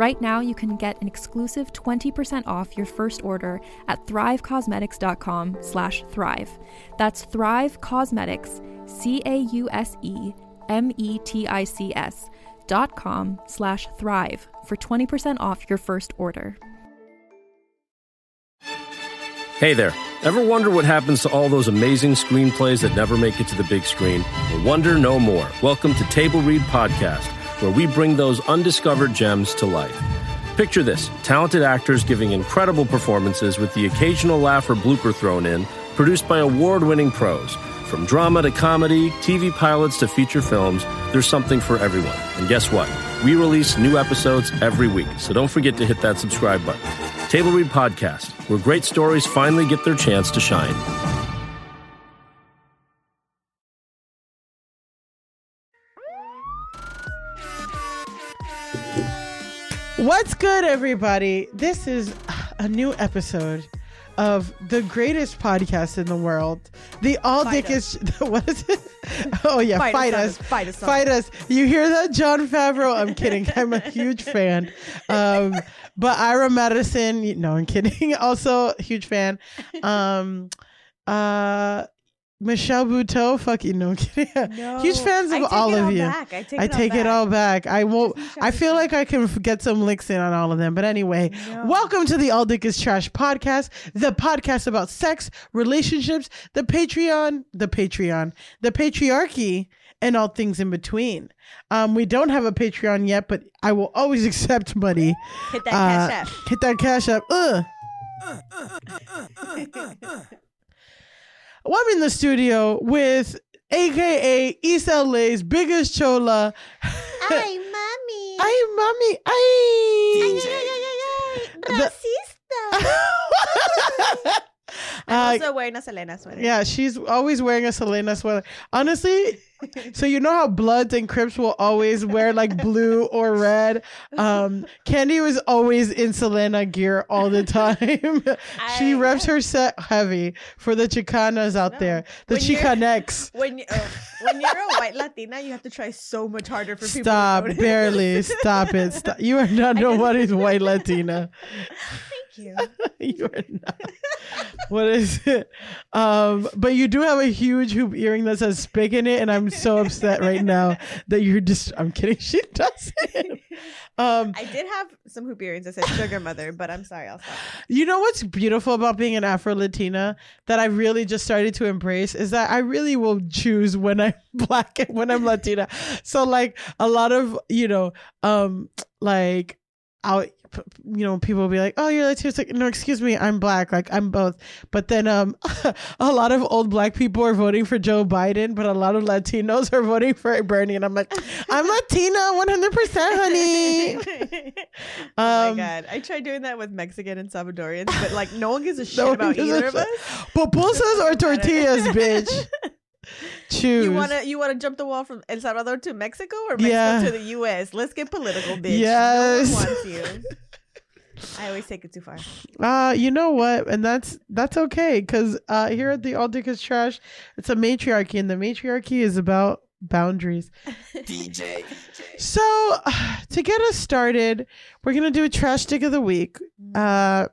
Right now, you can get an exclusive 20% off your first order at thrivecausemetics.com slash thrive. That's Thrive Causemetics, C-A-U-S-E-M-E-T-I-C-S dot com slash thrive for 20% off your first order. Hey there. Ever wonder what happens to all those amazing screenplays that never make it to the big screen? Wonder no more. Welcome to Table Read Podcast, where we bring those undiscovered gems to life. Picture this talented actors giving incredible performances with the occasional laugh or blooper thrown in, produced by award winning pros. From drama to comedy, TV pilots to feature films, there's something for everyone. And guess what? We release new episodes every week, so don't forget to hit that subscribe button. Table Read Podcast, where great stories finally get their chance to shine. What's good, everybody? This is a new episode of the greatest podcast in the world, the All Fight Dickish. What is it? Oh yeah, fight, Fight us, us, fight us, fight us. You hear that, Jon Favreau? I'm kidding. I'm a huge fan. Um, but Ira Madison, no, I'm kidding. Also, huge fan. Um, uh, Michelle Buteau, fucking no, I'm kidding. huge fans of all of all you. Back. I take, it, I it, take all it back. all back. I won't. I feel like I can get some licks in on all of them. But anyway, No. welcome to the All Dick is Trash podcast, the podcast about sex, relationships, the Patreon, the Patreon, the patriarchy, and all things in between. Um, we don't have a Patreon yet, but I will always accept money. Hit that Uh, cash app. Hit that cash app. Ugh. Well, I'm in the studio with AKA East LA's biggest chola. Ay, mami. Ay, mommy. Ay. Racista. Uh, I'm also wearing a Selena sweater. yeah, she's always wearing a Selena sweater. Honestly, so you know how Bloods and Crips will always wear like blue or red. Um, Candy was always in Selena gear all the time. she I- reps her set heavy for the Chicanas out there, the When you're- When you uh, when you're a white Latina, you have to try so much harder for people. Stop, barely. Stop it. Stop. You are not nobody's white Latina. Thank you. you are not. What is it? Um, but you do have a huge hoop earring that says "spig" in it, and I'm so upset right now that you're just. I'm kidding. She doesn't. Um, I did have some hoop earrings that said "Sugar Mother," but I'm sorry, I'll stop. you know what's beautiful about being an Afro Latina that I really just started to embrace is that I really will choose when I'm black and when I'm Latina. So like a lot of you know, um, like out you know people will be like oh you're Latino it's like no excuse me i'm black like i'm both but then um a lot of old black people are voting for joe biden but a lot of latinos are voting for bernie and i'm like i'm latina 100% honey oh Um, my god! I tried doing that with Mexican and Salvadorians, but like no one gives a shit No about either of us. pupusas or tortillas bitch choose You wanna you wanna jump the wall from El Salvador to Mexico or Mexico Yeah. to the U.S. Let's get political, bitch. Yes. No one wants you. I always take it too far. Uh, you know what? And that's that's okay because uh, here at the All Dick is Trash, it's a matriarchy, and the matriarchy is about boundaries. DJ. So, to get us started, we're gonna do a trash dick of the week. Uh,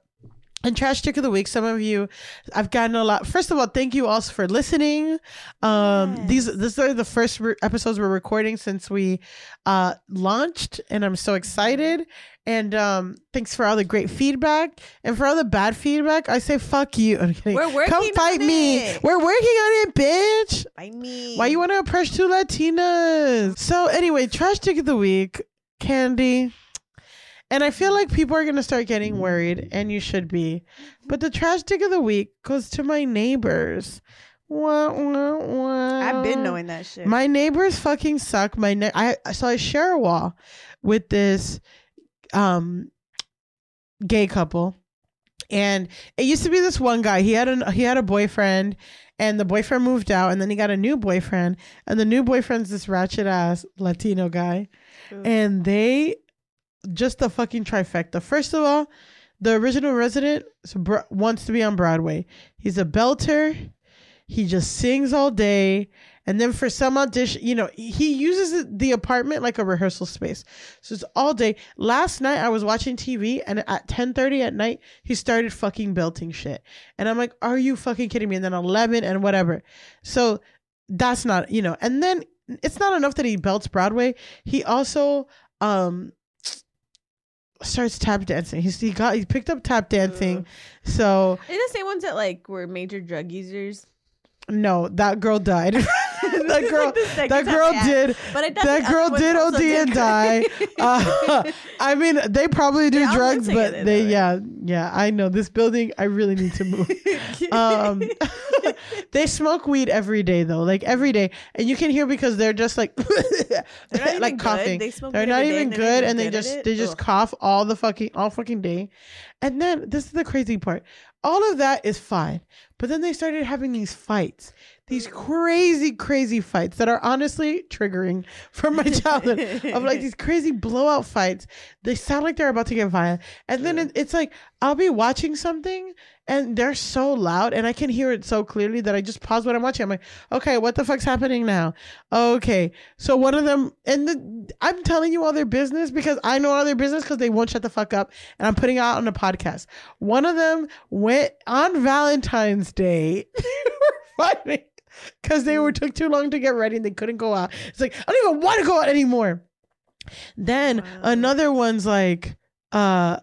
and trash stick of the week. Some of you, I've gotten a lot. First of all, thank you also for listening. Um, these these are the first re- episodes we're recording since we uh launched, and I'm so excited. And um, thanks for all the great feedback and for all the bad feedback. I say fuck you. I'm kidding. We're working Come fight on me. it. We're working on it, bitch. By me. Why you want to oppress two Latinas? So anyway, trash stick of the week, Candy. And I feel like people are gonna start getting worried, and you should be. But the trash stick of the week goes to my neighbors. Wah, wah, wah. I've been knowing that shit. My neighbors fucking suck. My ne- I so I share a wall with this um gay couple. And it used to be this one guy. He had a he had a boyfriend and the boyfriend moved out and then he got a new boyfriend and the new boyfriend's this ratchet ass Latino guy. Ooh. And they just the fucking trifecta. First of all, the original resident wants to be on Broadway. He's a belter. He just sings all day. And then for some audition, you know, he uses the apartment like a rehearsal space. So it's all day. Last night I was watching TV and at 10:30 at night he started fucking belting shit. And I'm like, "Are you fucking kidding me?" And then 11 and whatever. So that's not, you know. And then it's not enough that he belts Broadway. He also um starts tap dancing. He's he got he picked up tap dancing. So They're the same ones that like were major drug users. No, that girl died. that girl second that girl did But that girl did OD and die. Uh, I mean, they probably do They're drugs, but it they yeah yeah. I know this building. I really need to move. um, they smoke weed every day though, like every day, and you can hear because they're just like They're like coughing. They smoke They're not even good, and they just they just Ugh. cough all the fucking all fucking day. And then this is the crazy part. All of that is fine, but then they started having these fights, these crazy, crazy fights that are honestly triggering from my childhood. of like these crazy blowout fights. They sound like they're about to get violent, and then it, it's like I'll be watching something and they're so loud and I can hear it so clearly that I just pause what I'm watching. I'm like, okay, what the fuck's happening now? Okay, so one of them, and the, I'm telling you all their business because I know all their business because they won't shut the fuck up, and I'm putting it out on a podcast. One of them went on Valentine's Day, fighting because they were took too long to get ready and they couldn't go out. It's like I don't even want to go out anymore. Then Wow. another one's like, uh,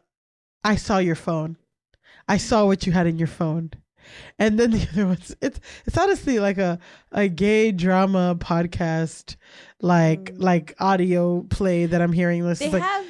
I saw your phone. I saw what you had in your phone. And then the other ones, it's it's honestly like a a gay drama podcast, like Mm. like audio play that I'm hearing. This They like have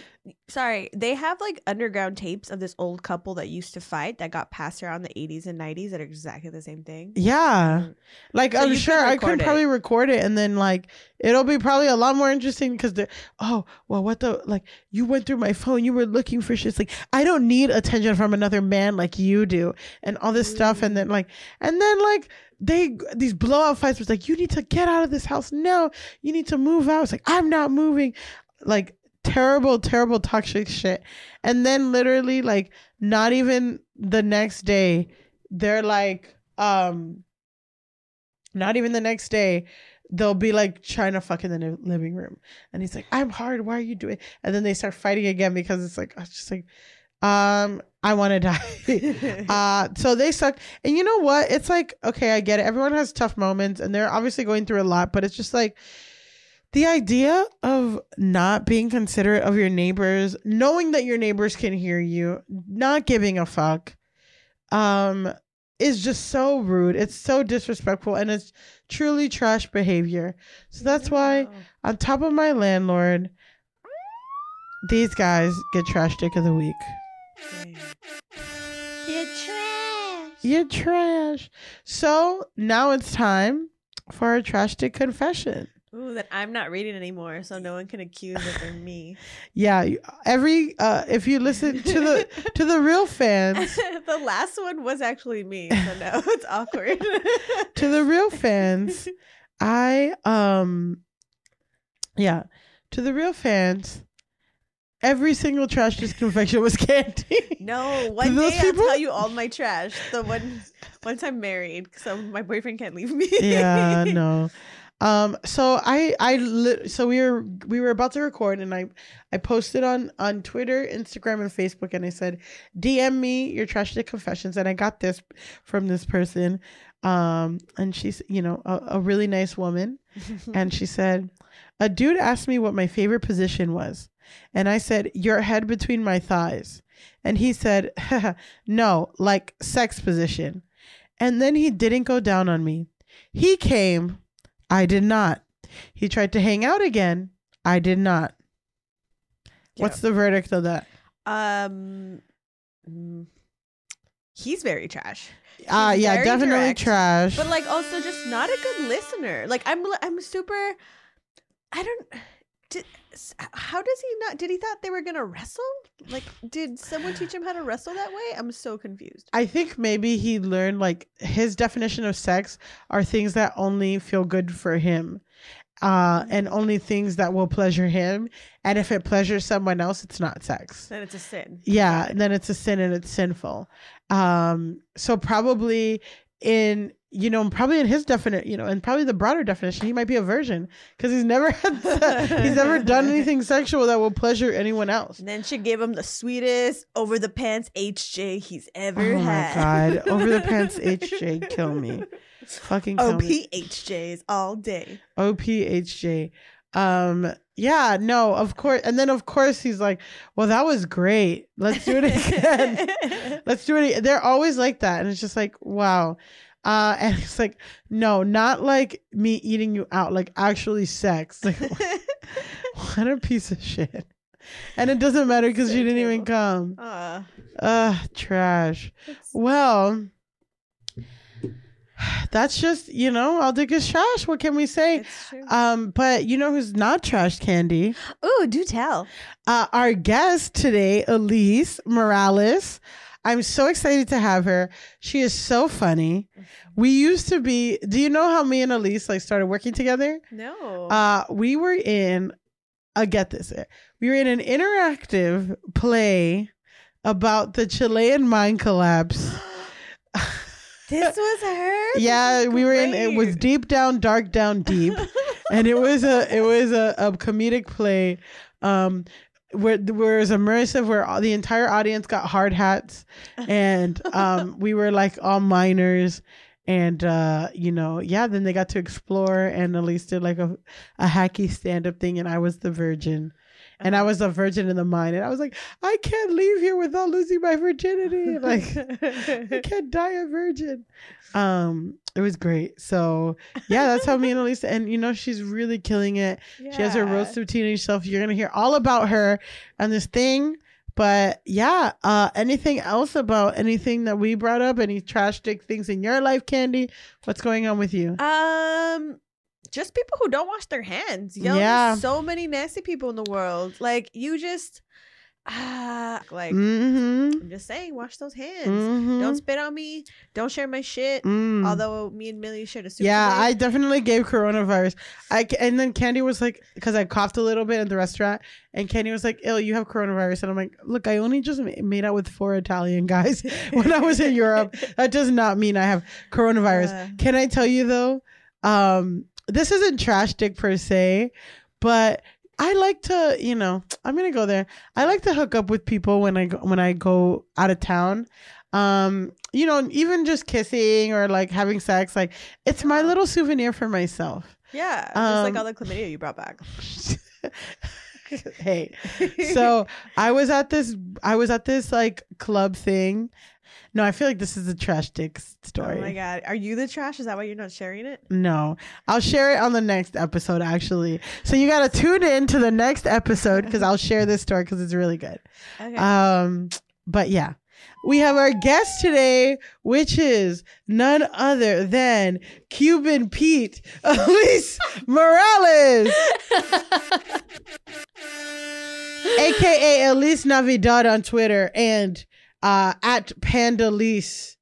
sorry, they have like underground tapes of this old couple that used to fight that got passed around the 80s and 90s that are exactly the same thing. yeah, Mm. like So I'm sure I could probably record it and then like it'll be probably a lot more interesting because the oh well what the like you went through my phone you were looking for shit. It's like I don't need attention from another man like you do and all this stuff and then like and then like they these blowout fights was like you need to get out of this house now. You need to move out. It's like I'm not moving. Like terrible terrible toxic shit. And then literally like not even the next day they're like um not even the next day they'll be like trying to fuck in the living room. And he's like i'm hard. Why are you doing and then they start fighting again because it's like it's just like um i want to die. Uh so they suck. And you know what? It's like okay i get it. Everyone has tough moments and they're obviously going through a lot but it's just like the idea of not being considerate of your neighbors knowing that your neighbors can hear you not giving a fuck um is just so rude. It's so disrespectful and it's truly trash behavior. So that's why on top of my landlord these guys get trash dick of the week. You're trash. you're trash. So now it's time for a trash dick confession Ooh, that I'm not reading anymore, so no one can accuse that they're me. yeah every uh if you listen to the to the real fans the last one was actually me, so now it's awkward. to the real fans i um yeah to the real fans every single trash dick confession was candy No, one day people- I'll tell you all my trash. The one once I'm married, so my boyfriend can't leave me. yeah no Um, so I, I, li- so we were, we were about to record, and I, I posted on on Twitter, Instagram, and Facebook, and I said, DM me your trash dick confessions, and I got this from this person, um, and she's, you know, a, a really nice woman, and she said, a dude asked me what my favorite position was, and I said, your head between my thighs, and he said, no, like sex position, and then he didn't go down on me. He came. I did not. He tried to hang out again. I did not. What's the verdict of that? Um, he's very trash. Uh yeah, definitely direct, trash. but like also just not a good listener. Like I'm, I'm super. I don't. Did, how does he not? Did he thought they were gonna wrestle? Like, did someone teach him how to wrestle that way? I'm so confused. I think maybe he learned like his definition of sex are things that only feel good for him. Uh and only things that will pleasure him. And if it pleasures someone else, it's not sex. Then it's a sin. Yeah, then it's a sin and it's sinful. Um, so probably in you know probably in his definite you know and probably the broader definition he might be a virgin because he's never had se- he's never done anything sexual that will pleasure anyone else. And then she gave him the sweetest over the pants HJ he's ever Oh my had. god, over the pants HJ, kill me, fucking kill. OPHJs all day. OPHJ. Um, yeah, no, of course, and then of course he's like, well, that was great. Let's do it again. Let's do it. Again. They're always like that. And it's just like, wow. Uh, and it's like, no, not like me eating you out, like actually sex. Like, what a piece of shit. And it doesn't matter because So she didn't even come. uh, Ugh, trash. Well, that's just, you know, I'll dig trash. What can we say? Um, but you know who's not trash candy? Ooh, do tell. Uh, our guest today, Elise Morales. I'm so excited to have her. She is so funny. We used to be. Do you know how me and Elise like started working together? No. Uh, we were in. I get this. We were in an interactive play about the Chilean mine collapse. this was her. Yeah, is we were in. It was deep down, dark down, deep. and it was a it was a, a comedic play um where where it was immersive where all, the entire audience got hard hats. And um we were like all minors and uh you know yeah then they got to explore and Elise did like a, a hacky stand-up thing and I was the virgin. And I was a virgin in the mine and I was like I can't leave here without losing my virginity. Like I can't die a virgin. Um, it was great. So yeah, that's how me and Elisa and you know she's really killing it. She has her Yeah. roast of teenage self. You're gonna hear all about her and this thing. But yeah, uh, anything else about anything that we brought up? Any trash dick things in your life, Candy? What's going on with you? Um, just people who don't wash their hands. Yo, Yeah. there's so many nasty people in the world. Like you just, ah, like Mm-hmm. I'm just saying, wash those hands. mm-hmm. Don't spit on me. Don't share my shit. Mm. Although me and Millie shared a super. yeah, today. I definitely gave coronavirus. I and then Candy was like, because I coughed a little bit in the restaurant, and Candy was like, "Ill, you have coronavirus," and I'm like, "Look, I only just made out with four Italian guys when I was in Europe. That does not mean I have coronavirus." Uh, Can I tell you though? Um, this isn't trash dick per se, but I like to, you know, I'm gonna go there. I like to hook up with people when I go, when I go out of town. Um, you know, even just kissing or like having sex, like it's my little souvenir for myself. yeah, just like Um, all the chlamydia you brought back. hey, so I was at this, I was at this like club thing. No, I feel like this is a trash dick story. Oh my god, are you the trash? Is that why you're not sharing it? No, I'll share it on the next episode actually. So you got to tune in to the next episode because I'll share this story because it's really good. Okay. Um, but yeah, we have our guest today, which is none other than Cuban Pete, Elise Morales, aka Elise Navidad on Twitter and uh, at Pandalise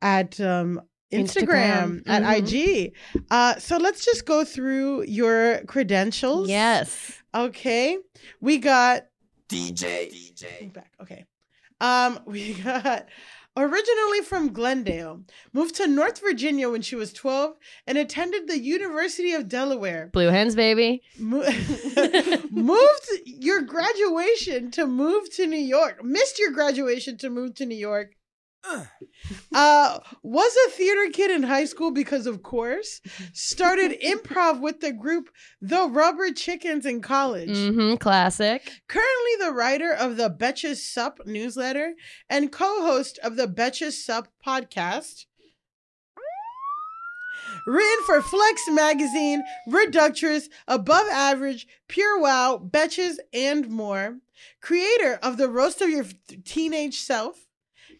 at um, Instagram, Instagram. at Mhm. IG. Uh, so let's just go through your credentials. Yes. Okay. We got DJ. DJ. back. Okay. Um, we got Originally from Glendale, moved to North Virginia when she was 12 and attended the University of Delaware. Blue hens, baby. Mo- moved your graduation to move to New York. Missed your graduation to move to New York. Uh, was a theater kid in high school because of course. Started improv with the group The Rubber Chickens in college. Mm-hmm. Classic. Currently the writer of the Betches Sup newsletter and co-host of the Betches Sup podcast. Written for Flex Magazine, Reductress, Above Average, Pure Wow, Betches, and more. Creator of the Roast of Your Teenage Self,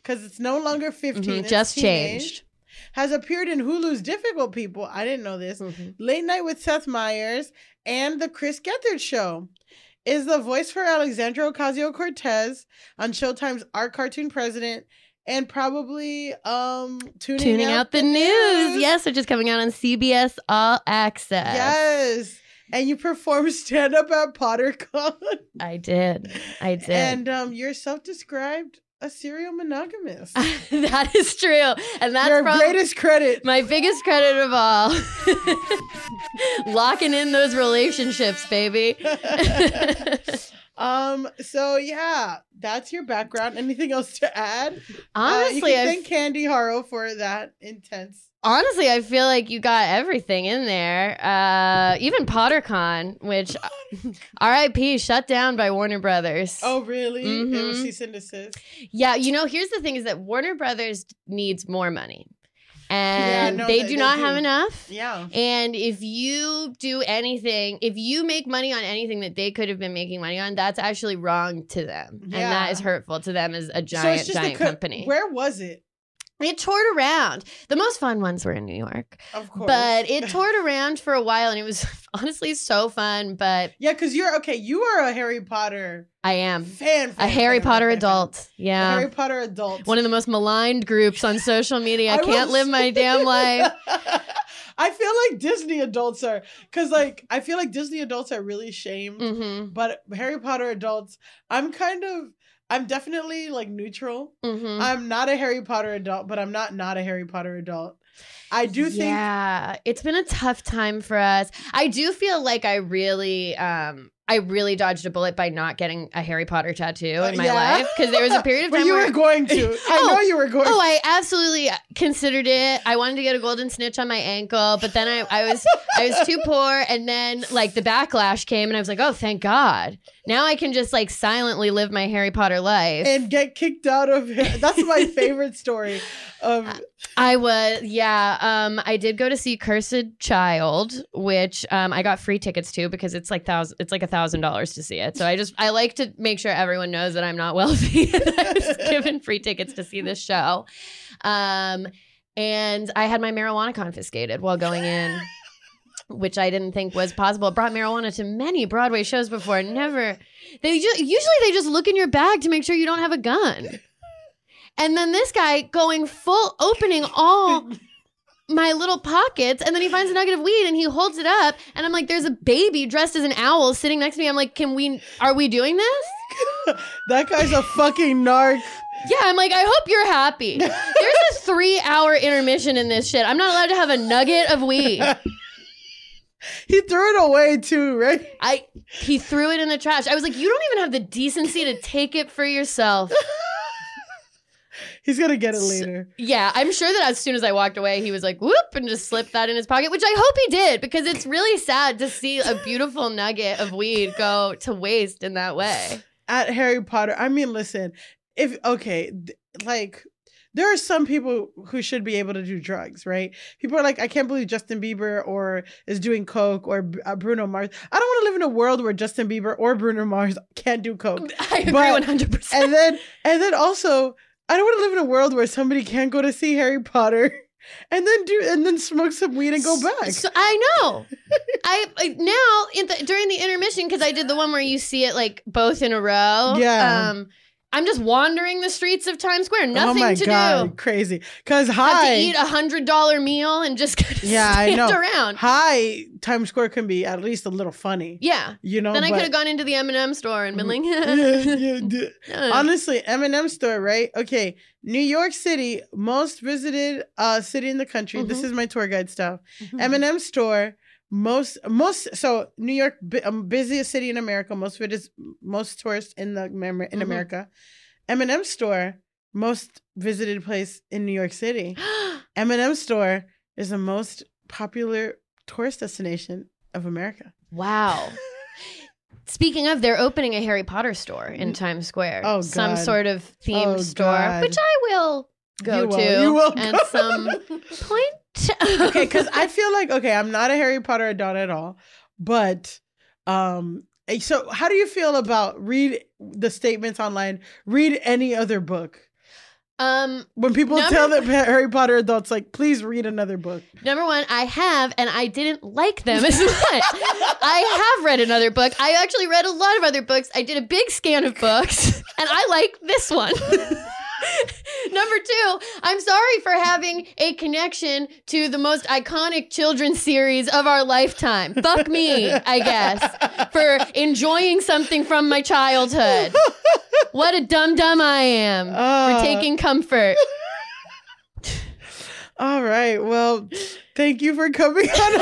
because it's no longer 15. Mhm, it's just teenage, changed. Has appeared in Hulu's Difficult People. I didn't know this. Mhm. Late Night with Seth Meyers, and The Chris Gethard Show. Is the voice for Alexandra Ocasio Cortez on Showtime's Our Cartoon President, and probably um tuning, Tooning out the news. Yes, which is coming out on CBS All Access. Yes. And you perform stand up at PotterCon. I did. I did. And um you're self-described a serial monogamist. that is true. And that's Your greatest credit. my biggest credit of all. Locking in those relationships, baby. um, so yeah, that's your background. Anything else to add? Uh, you Honestly, can I thank Candy Harrow for that intense. Honestly, I feel like you got everything in there. Uh, even PotterCon, which R.I.P. shut down by Warner Brothers. Oh, really? It was cease and desist. Yeah, you know, here's the thing: is that Warner Brothers needs more money, and no, they they- do they not do. have enough. Yeah. And if you do anything, if you make money on anything that they could have been making money on, that's actually wrong to them, and that is hurtful to them as a so giant, it's just giant co- company. Where was it? It toured around. The most fun ones were in New York, Of course. but it toured around for a while, and it was honestly so fun. But yeah, because you're okay. You are a Harry Potter I am fan. a Harry fan, Potter fan, fan. adult. A Yeah. Harry Potter adult. One of the most maligned groups on social media. I, I can't live my damn life. I feel like Disney adults are because like I feel like Disney adults are really shamed, hmm but Harry Potter adults, I'm kind of I'm definitely like neutral. hmm I'm not a Harry Potter adult, but I'm not not a Harry Potter adult. I do think Yeah, it's been a tough time for us. I do feel like I really um I really dodged a bullet by not getting a Harry Potter tattoo Uh, in my yeah. life because there was a period of time you where you were going to. I Oh, know you were going. To Oh, I absolutely considered it. I wanted to get a golden snitch on my ankle, but then I, I was I was too poor, and then like the backlash came, and I was like, oh, thank God. Now I can just like silently live my Harry Potter life. and get kicked out of. That's my favorite story. Of I was, yeah. Um, I did go to see Cursed Child, which um, I got free tickets to because it's like thousand, it's like a thousand dollars to see it. So I just, I like to make sure everyone knows that I'm not wealthy. I was given free tickets to see this show, um, and I had my marijuana confiscated while going in. Which I didn't think was possible. Brought marijuana to many Broadway shows before. Never. They ju- usually they just look in your bag to make sure you don't have a gun. And then this guy going full opening all my little pockets, and then he finds a nugget of weed and he holds it up, and I'm like, "There's a baby dressed as an owl sitting next to me." I'm like, "Can we? Are we doing this?" that guy's a fucking narc. Yeah, I'm like, "I hope you're happy." There's a three hour intermission in this shit. I'm not allowed to have a nugget of weed. He threw it away too, right? I he threw it in the trash. I was like, "You don't even have the decency to take it for yourself." He's gonna get it later. Yeah, I'm sure that as soon as I walked away, he was like, whoop, and just slipped that in his pocket, which I hope he did because it's really sad to see a beautiful nugget of weed go to waste in that way. At Harry Potter, I mean, listen, if okay, th- like there are some people who should be able to do drugs, right? People are like, I can't believe Justin Bieber or is doing coke or uh, Bruno Mars. I don't want to live in a world where Justin Bieber or Bruno Mars can't do coke. I agree 100%. and then and then also I don't want to live in a world where somebody can't go to see Harry Potter and then do and then smoke some weed and go back. So, I know. I, I now in the, during the intermission because I did the one where you see it like both in a row. Yeah. Um, I'm just wandering the streets of Times Square. Nothing oh my to god, do. crazy. Cause Have to eat a hundred dollar meal and just kind of Yeah, I know. around. hi, Times Square can be at least a little funny. Yeah. You know, then I could have gone into the M&M store and been like, yeah, yeah, yeah. Uh, Honestly, Eminem store, right? Okay, New York City, most visited uh city in the country. This Mhm. is my tour guide stuff. M and M store, most most so New York, um, busiest city in America, most vis- most tourists in the in Mhm. America. Eminem store, most visited place in New York City. Eminem store is the most popular tourist destination of America. wow. Speaking of, they're opening a Harry Potter store in Times Square. Oh, Some sort of themed Oh, store, God. which I will go You will. to You will at go. some point. okay, because I feel like okay, I'm not a Harry Potter adult at all, but um, eh, so how do you feel about read the statements online? Read any other book. um, When people Number- tell the Harry Potter adults, like, please read another book. Number one, I have, and I didn't like them as much. I have read another book. I actually read a lot of other books. I did a big scan of books, and I like this one. Number two, I'm sorry for having a connection to the most iconic children's series of our lifetime. Fuck me, I guess, for enjoying something from my childhood. What a dum dum I am Uh, for taking comfort. All right, well, thank you for coming on.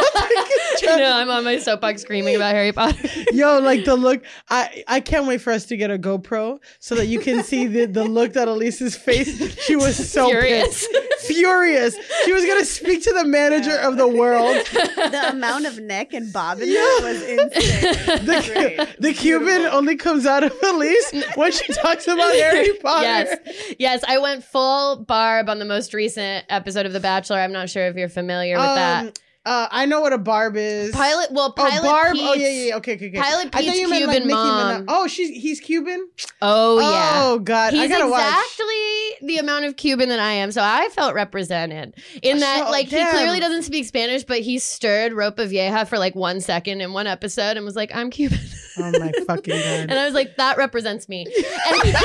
Know I'm on my soapbox screaming about Harry Potter. Yo, like the look. I I can't wait for us to get a GoPro so that you can see the the look that Elise's face. She was so Furious. pissed. Furious. She was gonna speak to the manager of the world. the amount of neck and bob in that was insane. The, the Cuban only comes out of Elise when she talks about Harry Potter. Yes, yes, I went full Barb on the most recent episode of The Bachelor. I'm not sure if you're familiar with um, that. Uh, I know what a barb is. Pilot, well, Oh, Pilot Barb. Pete's, oh yeah, yeah. Okay, okay, okay. Pilot I thought Pete's you meant like Cuban Nicki mom. Minaj. Oh, she's he's Cuban. Oh yeah. Oh God, He's I gotta watch. exactly the amount of Cuban that I am, so I felt represented in that. So, like he clearly doesn't speak Spanish, but he stirred Ropa Vieja for like one second in one episode and was like, "I'm Cuban," Oh my fucking god! and. I was like, "That represents me." And-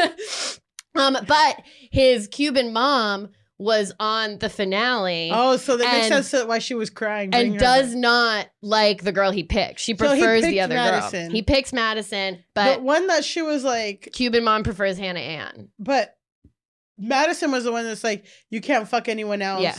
um, but his Cuban mom was on the finale. Oh, so that makes sense why she was crying. And does not like the girl he picked. She So prefers the other Madison. girl. He picks Madison, the but one that she was like, Cuban mom prefers Hannah Ann. but Madison was the one that's like, you can't fuck anyone else. Yeah.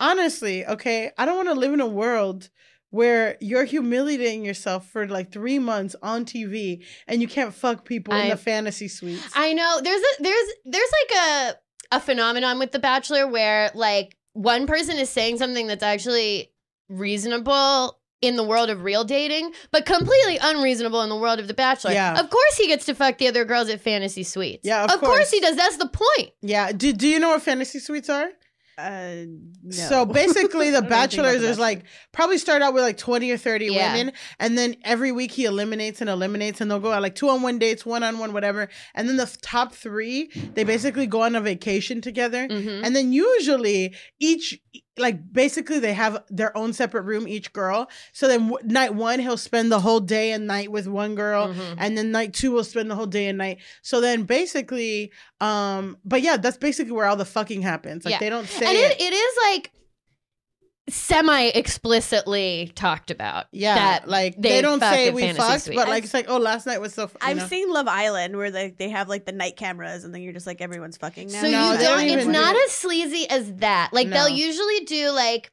Honestly, okay, I don't want to live in a world where you're humiliating yourself for like three months on TV and you can't fuck people in the fantasy suites. I know there's a there's there's like a a phenomenon with The Bachelor where like one person is saying something that's actually reasonable in the world of real dating, but completely unreasonable in the world of The Bachelor. Yeah. Of course he gets to fuck the other girls at fantasy suites. Yeah, of of course. course. he does. That's the point. yeah. Do, do you know what fantasy suites are? Uh, no. So basically, the I don't know anything about bachelors is like probably start out with like twenty or thirty Yeah. women, and then every week he eliminates and eliminates, and they'll go on like two on one dates, one on one, whatever. And then the f- top three, they basically go on a vacation together, Mhm. and then usually each like basically they have their own separate room each girl. So then w- night one he'll spend the whole day and night with one girl, Mhm. and then night two will spend the whole day and night. So then basically, um, but yeah, that's basically where all the fucking happens. Like Yeah. they don't say and it. it, it is like semi explicitly talked about. Yeah, that like they they, don't say we Fantasy fucked, Suite. but like it's like, oh, last night was so. f- You I've know? seen Love Island where like they have like the night cameras and then you're just like everyone's fucking now. So No, you don't. don't It's even not it. as sleazy as that. Like No. they'll usually do like.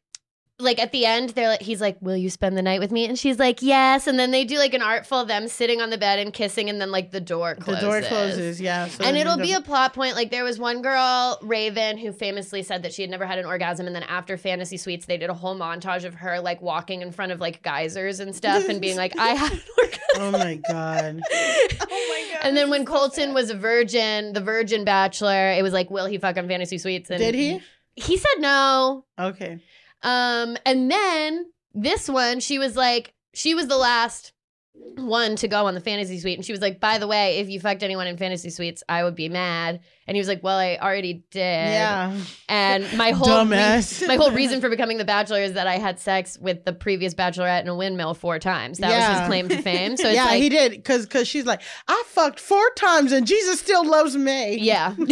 Like at the end, they're like, he's like, "Will you spend the night with me?" And she's like, "Yes." And then they do like an artful them sitting on the bed and kissing, and then like the door closes. the door closes. Yeah, so and it'll be a plot point. Like there was one girl, Raven, who famously said that she had never had an orgasm, and then after Fantasy Suites, they did a whole montage of her like walking in front of like geysers and stuff, and being like, "I had an orgasm." Oh my god! oh my god. And then when when is so Colton was a virgin, the Virgin Bachelor, it was like, will he fuck on Fantasy Suites? And Did he? He said no. Okay. Um, and then this one, she was like, she was the last one to go on the fantasy suite. And she was like by the way if you fucked anyone in fantasy suites i would be mad. And he was like well i already did. Yeah. and my whole re- my whole reason for becoming the bachelor is that i had sex with the previous bachelorette in a windmill four times. That was his claim to fame. So it's yeah, like he did because because she's like, I fucked four times and Jesus still loves me. yeah.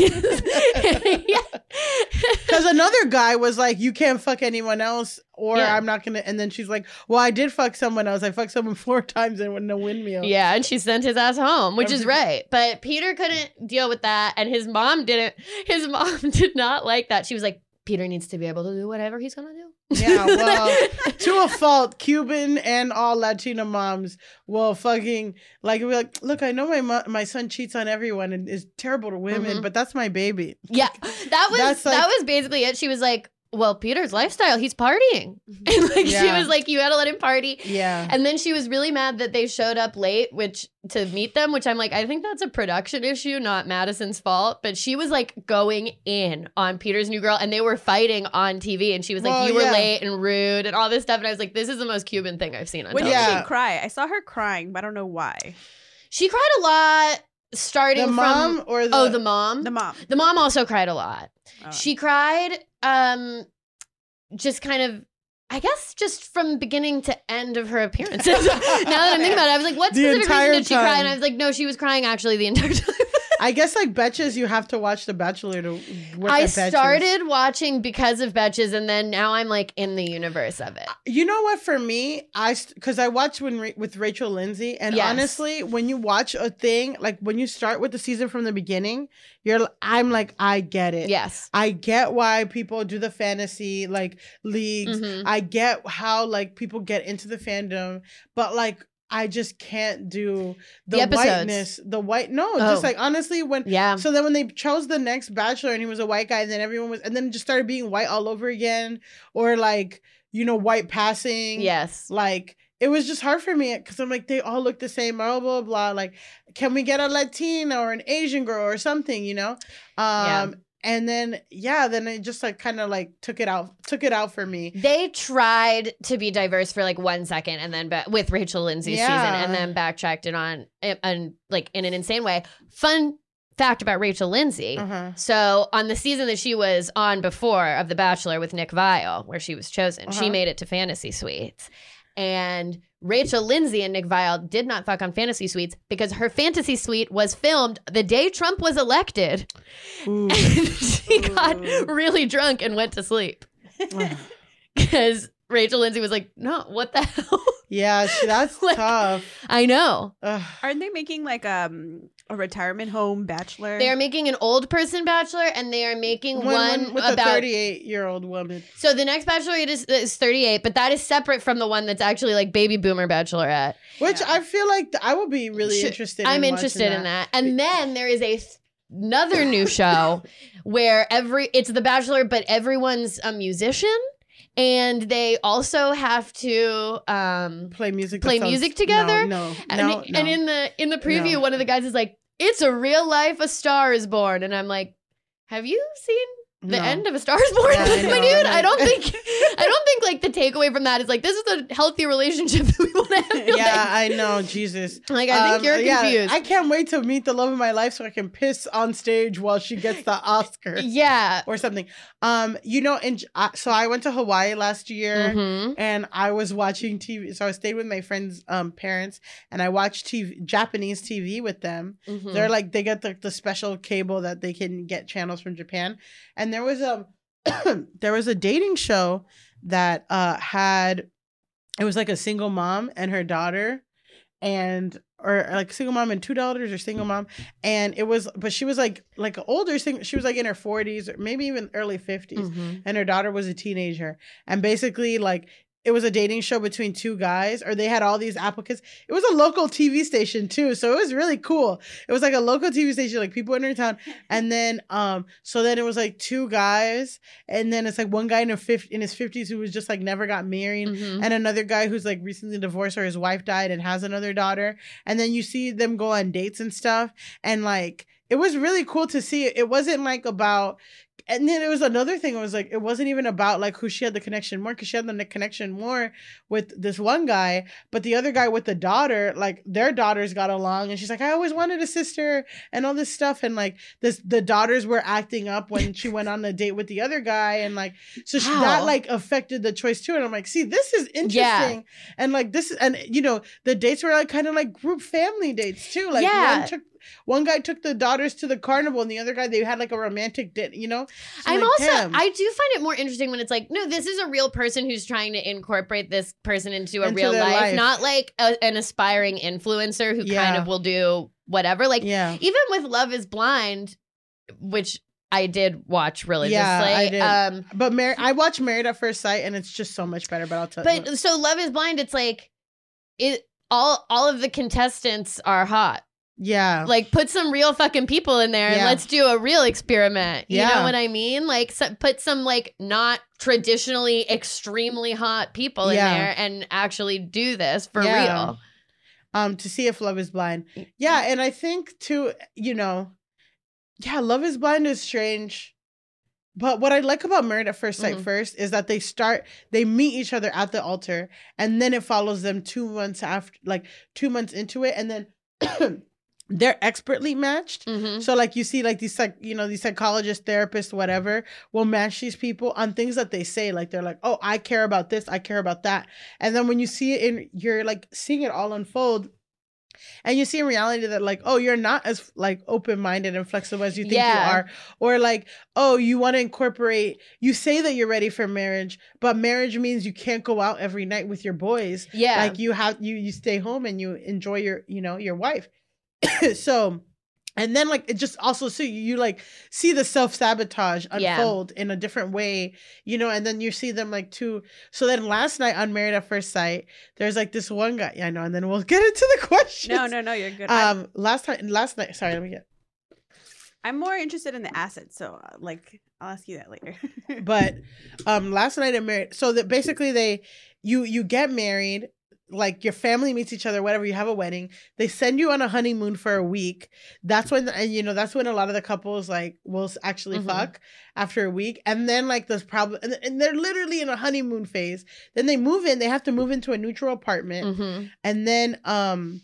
Because another guy was like, you can't fuck anyone else, or Yeah. I'm not gonna. And then she's like, well, I did fuck someone else. I fucked someone four times and in a windmill. Yeah, and she sent his ass home, which is right. But Peter couldn't deal with that, and his mom didn't. His mom did not like that. She was like, Peter needs to be able to do whatever he's gonna do. Yeah, well, to a fault, Cuban and all Latina moms will fucking like be like, look, I know my mo- my son cheats on everyone and is terrible to women, Mhm. but that's my baby. yeah, that was like- that was basically it. She was like, "Well, Peter's lifestyle, he's partying," mm-hmm. and like she was like, "You gotta let him party." Yeah, And then she was really mad that they showed up late, which to meet them, which I'm like, I think that's a production issue, not Madison's fault. But she was like going in on Peter's new girl, and they were fighting on TV. And she was like, Well, "You were yeah. late and rude and all this stuff." And I was like, "This is the most Cuban thing I've seen on When television." did she cry? I saw her crying, but I don't know why. She cried a lot, starting the mom from or oh, the oh the mom. The mom. The mom also cried a lot. Oh. She cried, um, just kind of. I guess just from beginning to end of her appearances. now that I'm thinking about it, I was like, what The specific reason did she cry? time. And I was like, no, she was crying actually the entire time. I guess like betches, you have to watch The Bachelor to work I started watching because of Betches, and then now I'm like in the universe of it. You know what? For me, I because I watched when with Rachel Lindsay, and Yes. honestly, when you watch a thing like when you start with the season from the beginning, you're I'm like I get it. Yes. I get why people do the fantasy like leagues. Mhm. I get how like people get into the fandom, but like I just can't do the, The whiteness. The white no, Oh. just like honestly when Yeah. so then when they chose the next bachelor and he was a white guy, and then everyone was and then just started being white all over again, or like, you know, white passing. Yes. Like it was just hard for me because I'm like, they all look the same, blah, blah, blah. Like, can we get a Latina or an Asian girl or something, you know? Um and then yeah, then it just like kind of like took it out, took it out for me. They tried to be diverse for like one second, and then ba- with Rachel Lindsay's season, and then backtracked it on and like in an insane way. Fun fact about Rachel Lindsay. Uh-huh. So on the season that she was on before of The Bachelor with Nick Viall, where she was chosen, she Uh-huh. made it to Fantasy Suites. And Rachel Lindsay and Nick Viall did not fuck on Fantasy Suites because her Fantasy Suite was filmed the day Trump was elected. Ooh. And she got really drunk and went to sleep. Because Rachel Lindsay was like, no, what the hell? yeah, that's Like- tough. I know. Ugh. Aren't they making like um a retirement home bachelor? They are making an old person bachelor and they are making One, one, one with a 38 year old woman. So the next bachelorette is, is 38, but that is separate from the one that's actually like baby boomer bachelorette. Which Yeah. I feel like I would be really Should- interested. I'm in interested watching in that. And then there is a th- another new show where every it's the bachelor but everyone's a musician and they also have to um Play music. Play sounds- music together? No, no, and, no, and no. in the in the preview No. one of the guys is like it's a real life a star is born and I'm like have you seen the No. end of a Star is Born, Yeah, I my dude. like- I don't think I don't think like the takeaway from that is like this is a healthy relationship that we want to have. Yeah, I know, Jesus. like, like I think Um, you're yeah, confused. I can't wait to meet the love of my life so I can piss on stage while she gets the Oscar yeah. or something. Um, you know, and I, so I went to Hawaii last year. Mhm. And I was watching TV. So I stayed with my friends' um, parents, and I watched TV, Japanese TV with them. Mhm. They're like they get the, the special cable that they can get channels from Japan. And there was a there was a dating show that uh had it was like a single mom and her daughter and or like single mom and two daughters or single mom and it was but she was like like an older she was like in her 40s or maybe even early 50s Mhm. and her daughter was a teenager and basically like it was a dating show between two guys or they had all these applicants. It was a local tv station too so it was really cool. It was like a local tv station like people in her town. And then um so then it was like two guys and then it's like one guy in, a 50, in his 50s who was just like never got married Mhm. and another guy who's like recently divorced or his wife died and has another daughter. And then you see them go on dates and stuff and like it was really cool to see. It wasn't like about and then it was another thing. It was like it wasn't even about like who she had the connection more because she had the connection more with this one guy, but the other guy with the daughter, like their daughters got along, and she's like, I always wanted a sister and all this stuff, and like this the daughters were acting up when she went on a date with the other guy, and like so she, that like affected the choice too. And I'm like, see, this is interesting, Yeah. and like this is and you know the dates were like kind of like group family dates too. Like Yeah. one took one guy took the daughters to the carnival, and the other guy they had like a romantic date, you know. So, I'm like, also damn. I do find it more interesting when it's like, no, this is a real person who's trying to incorporate this person into a Into real life, life. not like a, an aspiring influencer who kind of will do whatever. Like yeah. even with Love is Blind, which I did watch religiously. Yeah, I did. Um But Mar- I watched Married at First Sight, and it's just so much better. But I'll tell you. but so Love is Blind, it's like it all all of the contestants are hot. Yeah, Like put some real fucking people in there and Yeah. let's do a real experiment. You Yeah. know what I mean? Like so, put some like not traditionally extremely hot people Yeah. in there and actually do this for real. um, to see if Love is Blind. Yeah, and I think too, you know, yeah, Love is Blind is strange. But what I like about Married at 1st Sight Mhm. first is that they start, they meet each other at the altar, and then it follows them two months after, like two months into it, and then they're expertly matched. Mhm. So like you see like these psych you know these psychologists, therapists, whatever will match these people on things that they say. Like they're like, oh, I care about this, I care about that, and then when you see it in, you're like seeing it all unfold. And you see in reality that like, oh, you're not as like open minded and flexible as you think Yeah. you are, or like, oh, you want to incorporate. You say that you're ready for marriage, but marriage means you can't go out every night with your boys Yeah. like you have you you stay home and you enjoy your you know your wife so and then like it just also so you, you like see the self-sabotage Yeah. unfold in a different way you know and then you see them like too so then last night on married at first sight there's like this one guy yeah, i know and then we'll get into the question No, no, no, you're good. I'm, um last time last night sorry let me get I'm more interested in the assets, so uh, like I'll ask you that later. but um last night at married so that basically they you you get married like your family meets each other whatever you have a wedding they send you on a honeymoon for a week. That's when and you know that's when a lot of the couples like will actually Mhm. fuck after a week. And then like there's problem and, and they're literally in a honeymoon phase. Then they move in they have to move into a neutral apartment. Mhm. and then um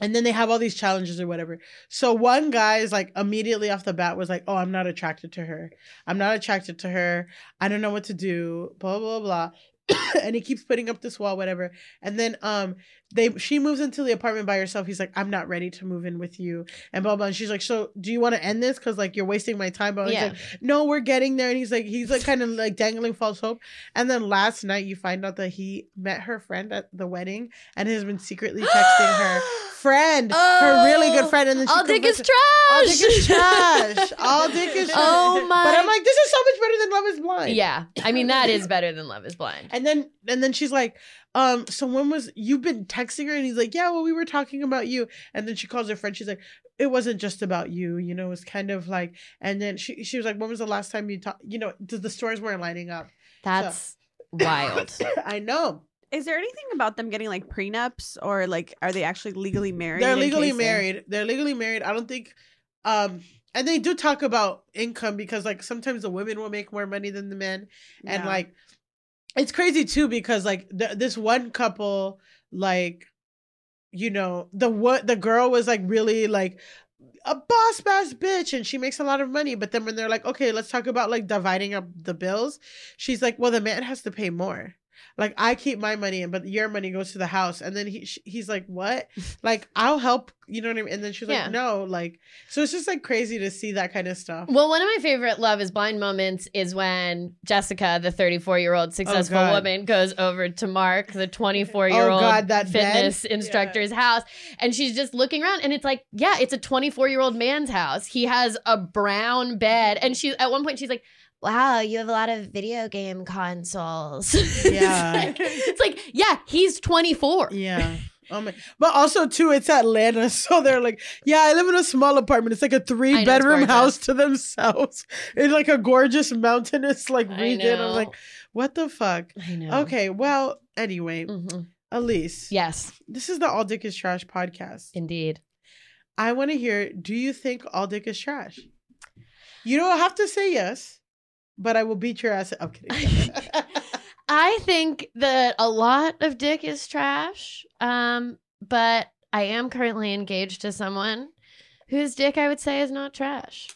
and then they have all these challenges or whatever. So one guy is like immediately off the bat was like oh i'm not attracted to her. I'm not attracted to her. I don't know what to do. Blah blah blah and he keeps putting up this wall whatever and then um they she moves into the apartment by herself he's like i'm not ready to move in with you and blah blah and she's like so do you want to end this because like you're wasting my time but Yeah. he's like no we're getting there and he's like he's like kind of like dangling false hope and then last night you find out that he met her friend at the wedding and has been secretly texting her friend, her really good Oh, friend, and then she All dick is converts- trash. All dick is trash. All dick is trash. Oh my. But I'm like, this is so much better than Love Is Blind. yeah. I mean, that is better than Love is Blind. And then and then she's like, um, so when was you've been texting her? And he's like, Yeah, well, we were talking about you. And then she calls her friend. She's like, It wasn't just about you, you know, it was kind of like and then she she was like, When was the last time you talked? You know, the, the stories weren't lining up. That's wild. I know. Is there anything about them getting like prenups or like are they actually legally married? They're legally case they- married. They're legally married. I don't think um and they do talk about income because like sometimes the women will make more money than the men. and Yeah. like it's crazy too because like th- this one couple like you know the what the girl was like really like a boss bass bitch and she makes a lot of money but then when they're like okay let's talk about like dividing up the bills she's like well the man has to pay more like i keep my money in but your money goes to the house and then he he's like what like i'll help you know what i mean and then she's Yeah. like no like so it's just like crazy to see that kind of stuff Well, one of my favorite Love is Blind moments is when Jessica, the 34 year old successful God. woman, goes over to Mark, the 24 year Oh, old fitness instructor's house. And she's just looking around, and it's like, yeah, it's a 24 year old man's house. He has a brown bed. And she, at one point, she's like, Wow, you have a lot of video game consoles. Yeah. it's, like, it's like, yeah, he's 24. Yeah. Oh my! But also too, it's Atlanta, so they're like, yeah, I live in a small apartment. It's like a three it's bedroom house to themselves in like a gorgeous mountainous like region. I'm like, what the fuck? I know. Okay, well, anyway, Mhm. Elise, Yes, this is the All Dick is Trash podcast. indeed. I want to hear. Do you think all dick is trash? You don't have to say yes. But I will beat your ass. I'm kidding. I think that a lot of dick is trash. Um, but I am currently engaged to someone whose dick I would say is not trash.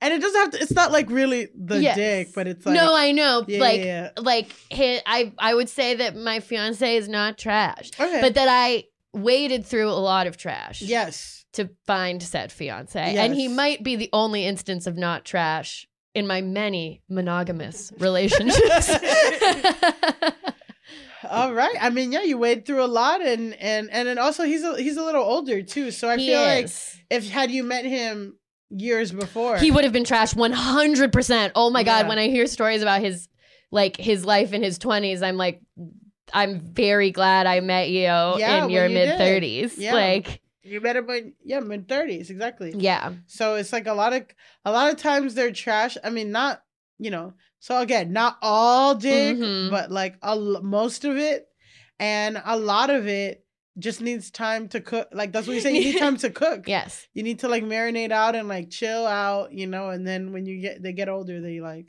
and it doesn't have to. It's not like really the Yes. dick, but it's like no, I know. yeah, like, yeah, like I, I would say that my fiance is not trash, okay, but that I waded through a lot of trash. yes, to find said fiance. And he might be the only instance of not trash in my many monogamous relationships. all right. I mean, yeah, you wade through a lot, and and and then also he's a, he's a little older too. So I he feel like if had you met him years before, He would have been trashed 100%. Oh my God. Yeah. When I hear stories about his, like, his life in his 20s, I'm like, I'm very glad I met you Yeah, in your when you mid 30s. Yeah. Like, you him when yeah mid thirties exactly. yeah. So it's like a lot of a lot of times they're trash. I mean, not you know. So again, not all dick, Mhm. but like a, most of it, and a lot of it just needs time to cook. Like that's what you say. You need time to cook. Yes. You need to like marinate out and like chill out, you know. And then when you get they get older, they like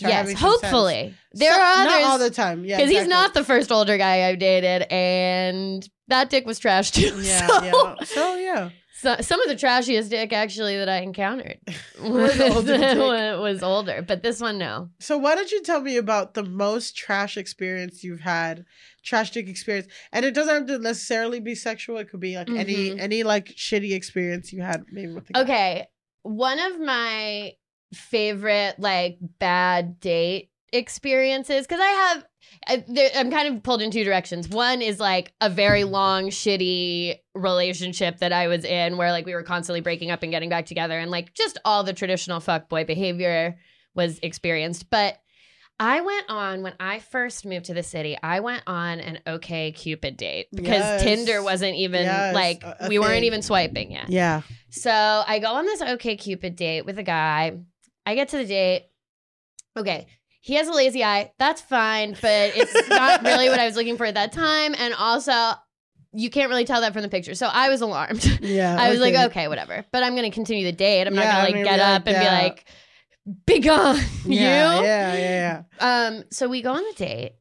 Yes. having some sense. Hopefully. There So- are others. not all the time. Yeah, because he's not the first older guy I've dated, and that dick was trash too. Yeah, so, yeah. So yeah. so- some of the trashiest dick actually that I encountered Was older was older, but this one no. So why don't you tell me about the most trash experience you've had, trash dick experience, and it doesn't have to necessarily be sexual. It could be like any Mhm. any like shitty experience you had maybe with the guy. Okay, one of my favorite like bad date experiences because I have. I, i'm kind of pulled in two directions. One is like a very long, shitty relationship that I was in where like we were constantly breaking up and getting back together, and like just all the traditional fuckboy behavior was experienced. But I went on when I first moved to the city. I went on an OK Cupid date because Yes. Tinder wasn't even Yes, like a- a we weren't thing. even swiping yet. Yeah. So I go on this OK Cupid date with a guy. I get to the date. Okay. He has a lazy eye. That's fine, but it's not really what I was looking for at that time. And also, you can't really tell that from the picture. So I was alarmed. Yeah. I was like, okay, whatever. But I'm going to continue the date. I'm Yeah, not going to like get like, up and yeah. be like, be gone, Yeah, you. yeah, yeah, Um, so we go on the date,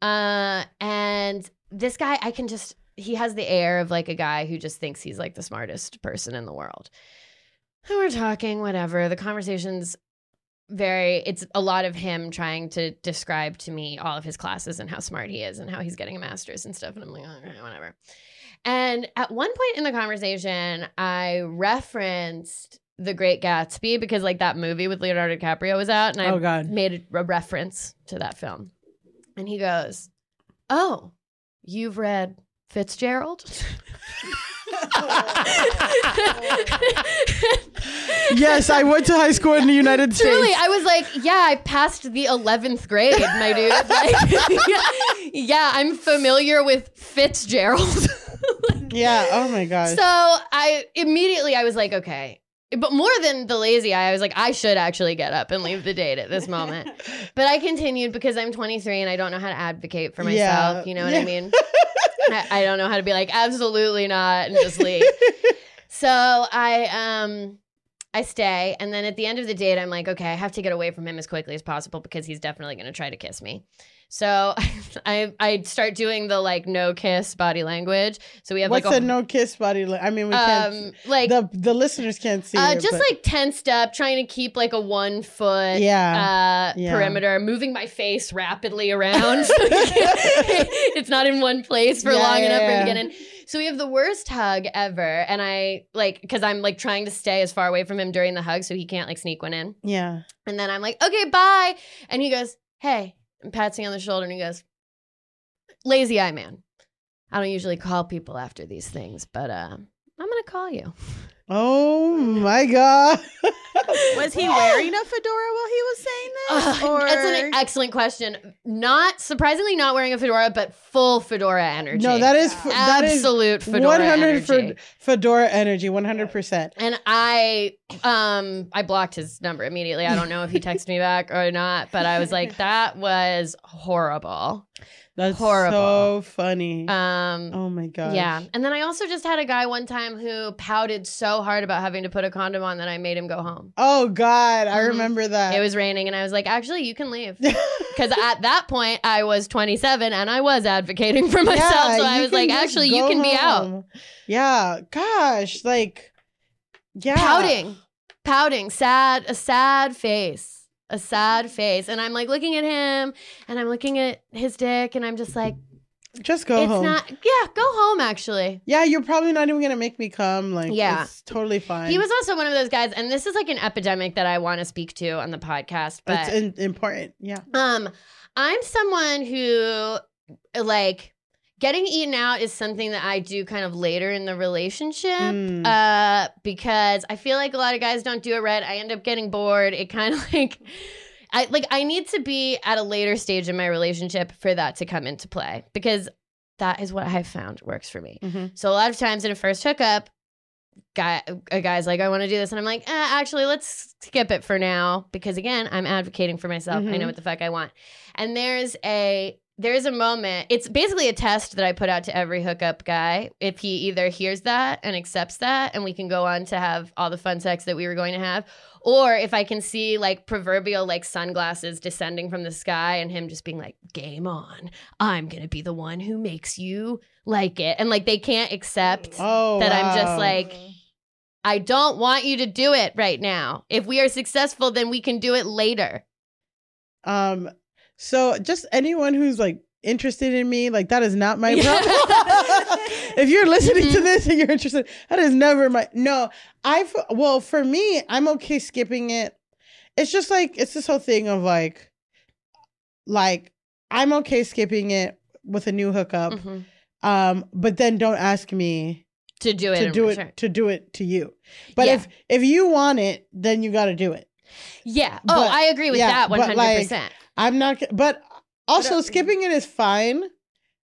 uh, and this guy, I can just, he has the air of like a guy who just thinks he's like the smartest person in the world. And we're talking, whatever. The conversation's very, it's a lot of him trying to describe to me all of his classes and how smart he is and how he's getting a master's and stuff. And I'm like, "Okay, whatever. And at one point in the conversation, I referenced The Great Gatsby because like that movie with Leonardo DiCaprio was out, and I Oh made a, a reference to that film. And he goes, Oh, you've read Fitzgerald? yes, I went to high school in the United States. Truly, I was like, yeah, I passed the 11th grade, my dude. Like, yeah, yeah, I'm familiar with Fitzgerald. yeah. Oh my god. so I immediately I was like, okay. But more than the lazy eye, I was like, I should actually get up and leave the date at this moment. But I continued because I'm 23 and I don't know how to advocate for myself. Yeah. You know what Yeah. I mean? I, I don't know how to be like, absolutely not, and just leave. so I um I stay, and then at the end of the date, I'm like, okay, I have to get away from him as quickly as possible because he's definitely going to try to kiss me. So I I start doing the like no kiss body language. So we have What's like a a no kiss body? I mean, we can't. um like the the listeners can't see. uh, it, just but- like tensed up, trying to keep like a one foot Yeah. uh, Yeah. perimeter, moving my face rapidly around. it's not in one place for Yeah, long enough for him to get in. So we have the worst hug ever, and I like because I'm like trying to stay as far away from him during the hug so he can't like sneak one in. yeah. And then I'm like, okay, bye. And he goes, hey, and pats me on the shoulder and he goes, lazy eye man. I don't usually call people after these things, but uh, I'm gonna call you. Oh my god. Was he wearing a fedora while he was saying this? Ugh, or That's an excellent question. Not surprisingly, not wearing a fedora, but full fedora energy. No, that is f- that is absolute fedora one hundred energy. fedora energy. One hundred percent. and I, um, I blocked his number immediately. I don't know if he texted me back or not, but I was like, that was horrible. That's Horrible. so funny. Um, oh my god. yeah. And then I also just had a guy one time who pouted so hard about having to put a condom on that I made him go home. Oh god, I Mhm. remember that. It was raining, and I was like, actually, you can leave. Because at that point, I was 27 and I was advocating for myself. Yeah, so I was like, actually, you can be out. Yeah. Gosh, like yeah. Pouting, pouting, sad, a sad face, a sad face. And I'm like looking at him and I'm looking at his dick and I'm just like, Just go it's home. not, yeah, go home actually. yeah, you're probably not even gonna make me come. Like, Yeah. it's totally fine. He was also one of those guys, and this is like an epidemic that I want to speak to on the podcast. But It's in- important. Yeah. Um, I'm someone who like getting eaten out is something that I do kind of later in the relationship. Mm. Uh, because I feel like a lot of guys don't do it right. I end up getting bored. It kind of like I like I need to be at a later stage in my relationship for that to come into play because that is what I have found works for me. Mhm. So a lot of times in a first hookup, guy a guy's like, I want to do this, and I'm like, eh, actually, let's skip it for now because again, I'm advocating for myself. I know Mhm. what the fuck I want. And there's a there's a moment. It's basically a test that I put out to every hookup guy. If he either hears that and accepts that, and we can go on to have all the fun sex that we were going to have, or if I can see like proverbial like sunglasses descending from the sky and him just being like, "Game on! I'm gonna be the one who makes you like it," and like they can't accept Oh, that I'm just like, I don't want you to do it right now. If we are successful, then we can do it later. Um, so just anyone who's like interested in me, like that is not my problem. if you're listening to Mhm. this and you're interested, that is never my no. I've well for me, I'm okay skipping it. It's just like it's this whole thing of like, like I'm okay skipping it with a new hookup. Mhm. Um, but then don't ask me To do it. to do return. it to do it to you. But Yeah. if if you want it, then you got to do it. Yeah. But- oh, I agree with yeah, that 100%. like, I'm not, but also uh, skipping it is fine.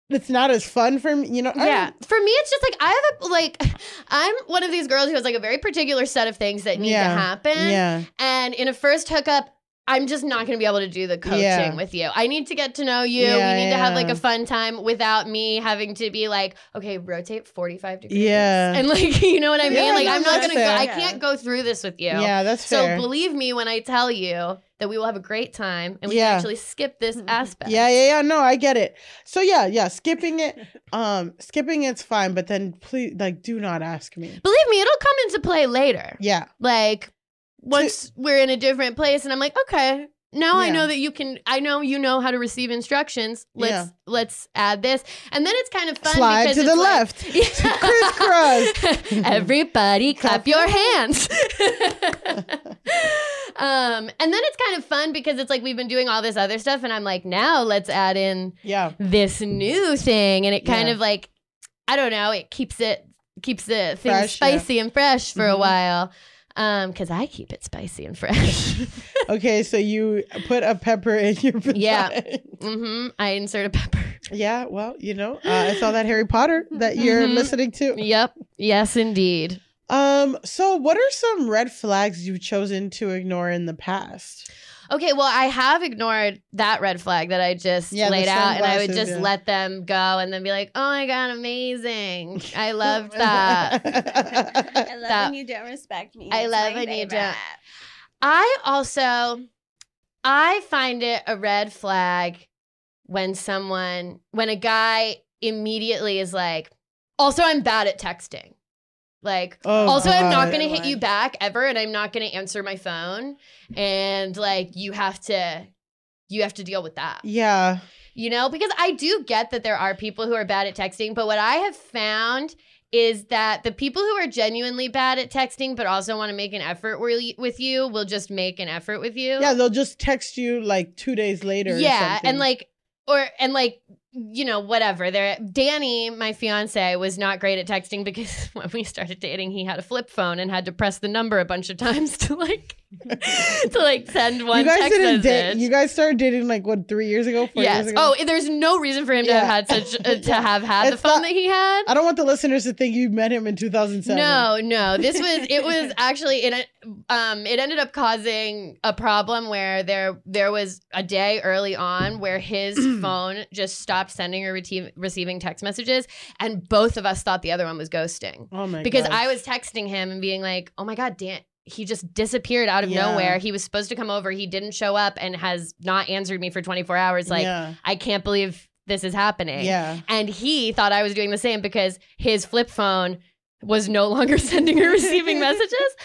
It's not as fun for me, you know. Yeah. don't- For me, it's just like I have a, like, I'm one of these girls who has like a very particular set of things that need Yeah. to happen. yeah, And in a first hookup, I'm just not going to be able to do the coaching Yeah. with you. I need to get to know you. Yeah, we need to have like a fun time without me having to be like, okay, rotate 45 degrees. Yeah. And like, you know what I mean? Yeah, like, I'm not going to go. I can't go through this with you. yeah, that's So fair. believe me when I tell you that we will have a great time and we Yeah. can actually skip this aspect. yeah, yeah, yeah. No, I get it. So yeah, yeah, skipping it, um, skipping it's fine, but then please, like, do not ask me. Believe me, it'll come into play later. Yeah, Like once we're in a different place and I'm like, okay, now I know that you can I know you know how to receive instructions. Let's Yeah. let's add this. And then it's kind of fun slide because to the like- left. Crisscross. Everybody clap Clap your hands. um and then it's kind of fun because it's like we've been doing all this other stuff and I'm like, now let's add in Yeah, this new thing and it kind Yeah. of like i don't know it keeps it keeps the thing Fresh, yeah. spicy and fresh for a Mhm. while um because i keep it spicy and fresh okay. So you put a pepper in your Yeah. vagina. hmm i insert a pepper yeah. Well, you know, uh, I saw that Harry Potter that you're Mhm. listening to. yep yes indeed Um, so what are some red flags you've chosen to ignore in the past? okay well i have ignored that red flag that i just Yeah, laid out and i would just yeah. let them go and then be like oh my god amazing i loved that I love That- when you don't respect me. I It's love my when you don't- I also I find it a red flag when someone when a guy immediately is like, also I'm bad at texting. Like Oh, also I'm not gonna hit you back ever and I'm not gonna answer my phone. And like you have to you have to deal with that Yeah. you know because i do get that there are people who are bad at texting but what i have found is that the people who are genuinely bad at texting but also want to make an effort with you will just make an effort with you Yeah, they'll just text you like two days later. yeah and like or and like you know whatever there danny my fiance was not great at texting because when we started dating he had a flip phone and had to press the number a bunch of times to like to like send one you guys text didn't message date. You guys started dating like what three years ago, four yes. years ago. Oh, there's no reason for him to have had such uh, to have had the It's phone not- that he had. I don't want the listeners to think you met him in 2007. No, no. This was it was actually in a um, it ended up causing a problem where there there was a day early on where his phone just stopped sending or rete- receiving text messages, and both of us thought the other one was ghosting Oh my because gosh. I was texting him and being like, "Oh my god, Dan." He just disappeared out of Yeah. nowhere. He was supposed to come over. He didn't show up and has not answered me for 24 hours. Like, yeah. I can't believe this is happening. Yeah. And he thought I was doing the same because his flip phone was no longer sending or receiving messages.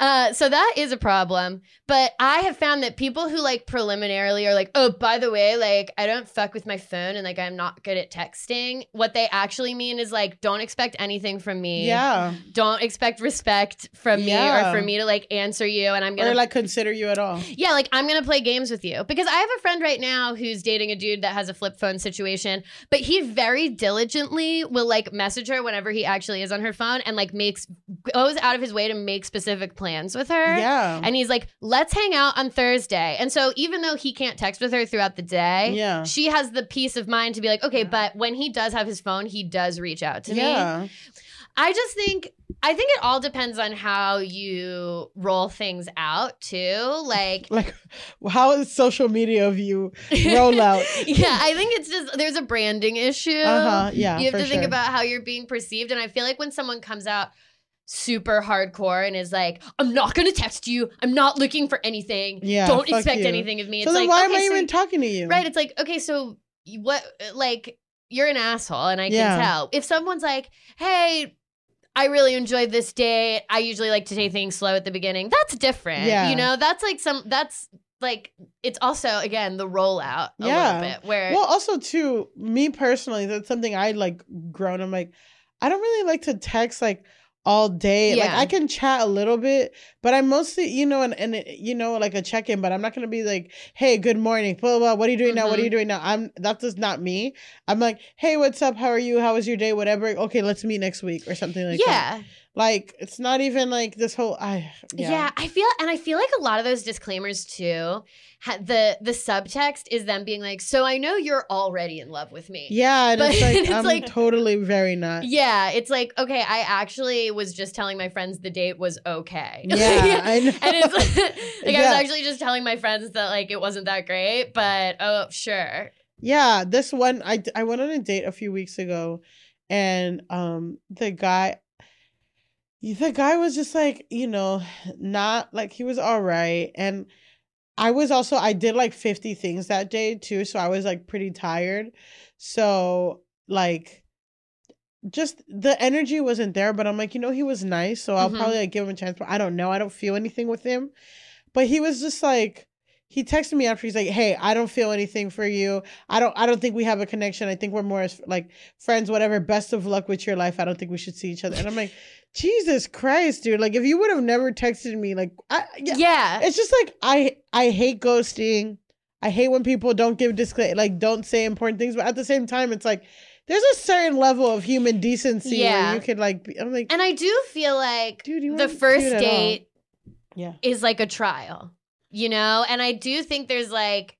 Uh, so that is a problem. But I have found that people who like preliminarily are like, oh, by the way, like I don't fuck with my phone and like I'm not good at texting. What they actually mean is like, don't expect anything from me. Yeah. Don't expect respect from me or for me to like answer you. And I'm gonna Or like consider you at all. yeah, like I'm gonna play games with you because I have a friend right now who's dating a dude that has a flip phone situation, but he very diligently will like message her whenever he actually is on her phone and like makes goes out of his way to make specific plans with her. Yeah. And he's like, let's hang out on Thursday. And so even though he can't text with her throughout the day, Yeah. she has the peace of mind to be like, okay, but when he does have his phone, he does reach out to me. I just think I think it all depends on how you roll things out too. Like Like, how is social media of you roll out? yeah, I think it's just there's a branding issue. Uh huh. Yeah. you have to think sure. about how you're being perceived, and I feel like when someone comes out super hardcore and is like, "I'm not going to text you. I'm not looking for anything. Yeah, Don't expect you. anything of me." It's So then like, why okay, am I so even talking to you? Right. It's like, okay, so what, like, you're an asshole, and I Yeah. can tell. If someone's like, hey, I really enjoyed this date, I usually like to take things slow at the beginning, that's different. Yeah. You know, that's like some, that's like, it's also, again, the rollout a Yeah. little bit where, Well, also too, me personally, that's something I like grown. I'm like, I don't really like to text like all day. Like I can chat a little bit, but I'm mostly, you know, and, and uh, you know, like a check in. But I'm not gonna be like, hey, good morning, blah blah. blah. What are you doing now? What are mm-hmm. you doing now? I'm that's just not me. I'm like, hey, what's up? How are you? How was your day? Whatever. Okay, let's meet next week or something like that. yeah. Like it's not even like this whole. I yeah. yeah. I feel, and I feel like a lot of those disclaimers too, ha- the the subtext is them being like, "So I know you're already in love with me." Yeah, and it's But like it's I'm like- totally very not. Yeah, it's like okay. I actually was just telling my friends the date was okay. Yeah, I know. and it's like, like I was actually just telling my friends that like it wasn't that great, but oh sure. Yeah, this one I I went on a date a few weeks ago, and um the guy, the guy was just like you know not like he was all right, and I was also I did like fifty things that day too, so I was like pretty tired, so like. Just the energy wasn't there, but I'm like, you know, he was nice, so I'll Mhm. probably like give him a chance. But I don't know, I don't feel anything with him. But he was just like, he texted me after he's like, "Hey, I don't feel anything for you. I don't I don't think we have a connection. I think we're more as like friends whatever. Best of luck with your life. I don't think we should see each other." And I'm like, "Jesus Christ, dude. Like if you would have never texted me like I yeah, Yeah. it's just like I I hate ghosting. I hate when people don't give disclaimer like don't say important things, but at the same time it's like there's a certain level of human decency Yeah. where you could like be, I'm like, And I do feel like dude, you the first cute at all. date Yeah. is like a trial, you know? And I do think there's like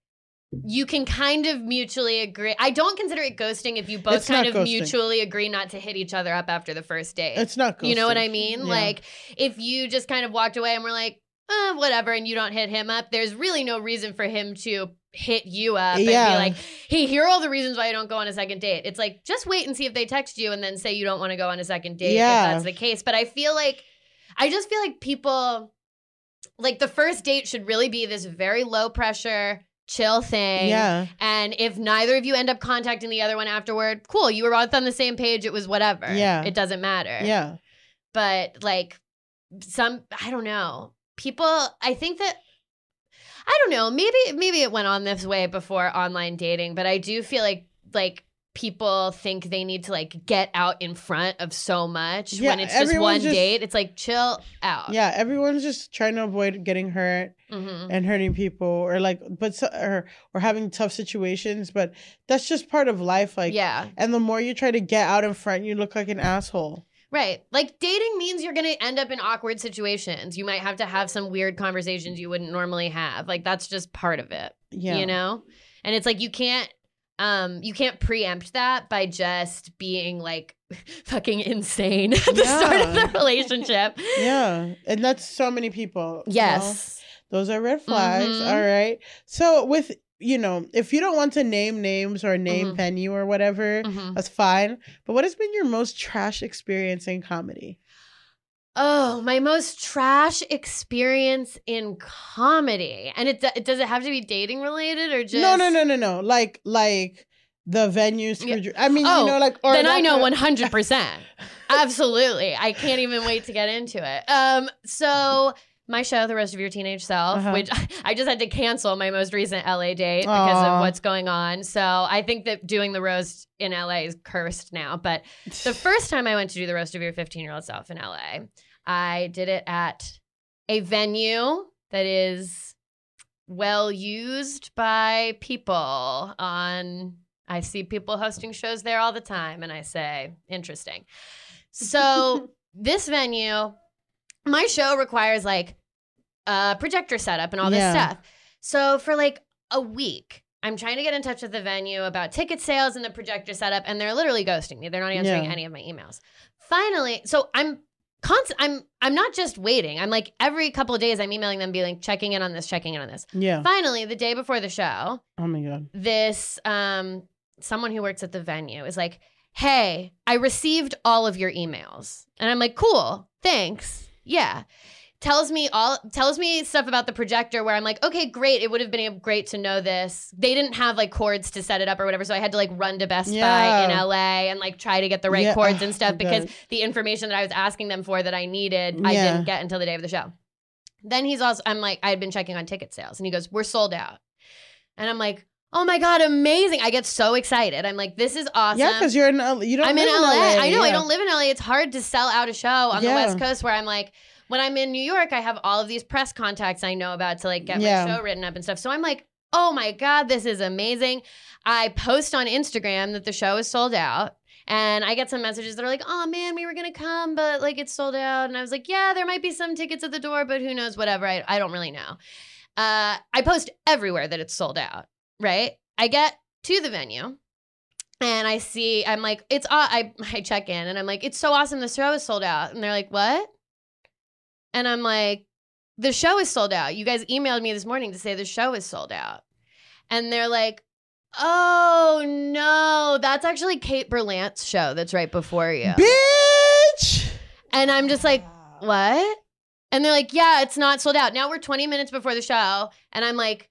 you can kind of mutually agree. I don't consider it ghosting if you both It's kind of ghosting. mutually agree not to hit each other up after the first date. It's not You know what. I mean? Yeah. Like if you just kind of walked away and were like, uh, whatever, and you don't hit him up, there's really no reason for him to hit you up and be like, hey, here are all the reasons why I don't go on a second date. It's like, just wait and see if they text you and then say you don't want to go on a second date Yeah. if that's the case. But I feel like, I just feel like people, like the first date should really be this very low pressure, chill thing. Yeah. And if neither of you end up contacting the other one afterward, cool. You were both on the same page. It was whatever. Yeah. It doesn't matter. Yeah. But like some I don't know. People I think that I don't know. Maybe maybe it went on this way before online dating, but I do feel like like people think they need to like get out in front of so much Yeah, when it's just one just- date. It's like chill out. Yeah, everyone's just trying to avoid getting hurt. Mhm. and hurting people or like but so, or or having tough situations but that's just part of life like yeah. and the more you try to get out in front you look like an asshole Right. Like dating means you're going to end up in awkward situations. You might have to have some weird conversations you wouldn't normally have. Like that's just part of it. yeah You know? And it's like you can't um you can't preempt that by just being like fucking insane at the start of the relationship. Yeah, and that's so many people. you know? Yes. those are red flags. Mhm. all right. So with you know, if you don't want to name names or name Mhm. venue or whatever, Mhm. that's fine. But what has been your most trash experience in comedy? Oh, my most trash experience in comedy. And it, it does it have to be dating related or just No, no, no, no, no. Like like the venues. Yeah. I mean, Oh, you know, like or then I know one hundred percent. Absolutely, I can't even wait to get into it. Um, so my show, The Roast of Your Teenage Self, Uh-huh. which I just had to cancel my most recent LA date because Aw. of what's going on. So I think that doing the roast in LA is cursed now. But the first time I went to do the roast of your 15 year old self in LA, I did it at a venue that is well used by people on I see people hosting shows there all the time and I say interesting. So this venue my show requires like a projector setup and all this Yeah. stuff. So for like a week I'm trying to get in touch with the venue about ticket sales and the projector setup, and they're literally ghosting me. They're not answering Yeah. any of my emails. Finally, so I'm constant. I'm I'm not just waiting. I'm like every couple of days I'm emailing them, being like checking in on this, checking in on this. Yeah. Finally, the day before the show, Oh my god. this um someone who works at the venue is like, "Hey, I received all of your emails," and I'm like, "Cool, thanks, yeah." Tells me all tells me stuff about the projector where I'm like, okay, great. It would have been great to know this. They didn't have like cords to set it up or whatever, so I had to like run to Best Buy in LA and like try to get the right Yeah. cords and stuff because the information that I was asking them for that I needed, I Yeah. didn't get until the day of the show. Then he's also, I'm like, I had been checking on ticket sales, and he goes, "We're sold out," and I'm like, "Oh my god, amazing!" I get so excited. I'm like, "This is awesome." Yeah, because you're in. L- You don't. I'm in live LA. I know I don't live in LA. It's hard to sell out a show on the West Coast where I'm like, when I'm in New York, I have all of these press contacts I know about to like get Yeah. my show written up and stuff. So I'm like, oh my God, this is amazing. I post on Instagram that the show is sold out. And I get some messages that are like, oh man, we were going to come, but like it's sold out. And I was like, yeah, there might be some tickets at the door, but who knows, whatever. I, I don't really know. Uh, I post everywhere that it's sold out, right? I get to the venue and I see, I'm like, it's, aw- I, I check in and I'm like, it's so awesome. The show is sold out. And they're like, what? And I'm like, the show is sold out. You guys emailed me this morning to say the show is sold out. And they're like, oh no, that's actually Kate Berlant's show that's right before you. Bitch. And I'm just like, what? And they're like, yeah, it's not sold out. Now we're 20 minutes before the show. And I'm like,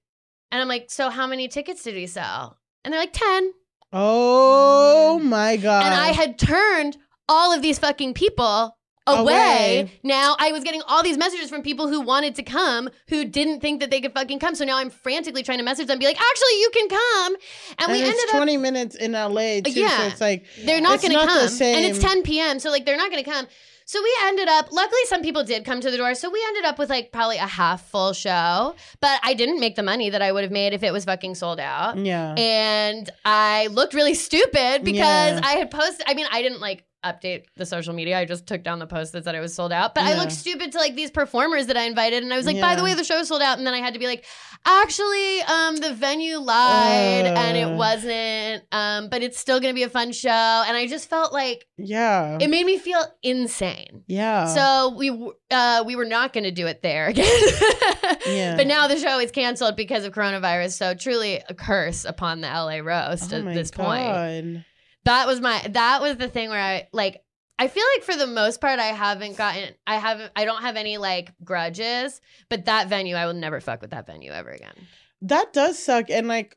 and I'm like, so how many tickets did we sell? And they're like, 10. Oh mm. my god. and I had turned all of these fucking people away. Away. Now I was getting all these messages from people who wanted to come who didn't think that they could fucking come. So now I'm frantically trying to message them, be like, actually, you can come. And, And we it's ended up 20 minutes in LA too. So Yeah. it's like they're not going to not the come. And it's 10 p.m. So like they're not going to come. So we ended up, luckily, some people did come to the door. So we ended up with like probably a half full show. But I didn't make the money that I would have made if it was fucking sold out. yeah. And I looked really stupid because Yeah. I had posted, I mean, I didn't like update the social media. I just took down the post that said it was sold out. But I looked stupid to like these performers that I invited. And I was like, by the way, the show's sold out. And then I had to be like, actually, um, the venue lied and it Uh. wasn't. Um, but it's still gonna be a fun show. And I just felt like yeah. it made me feel insane. yeah. So we uh, we were not going to do it there again. Yeah. But now the show is canceled because of coronavirus. So truly a curse upon the LA roast oh at this point. That was my that was the thing where I like I feel like for the most part I haven't gotten I haven't I don't have any like grudges, but that venue I will never fuck with that venue ever again. That does suck. And like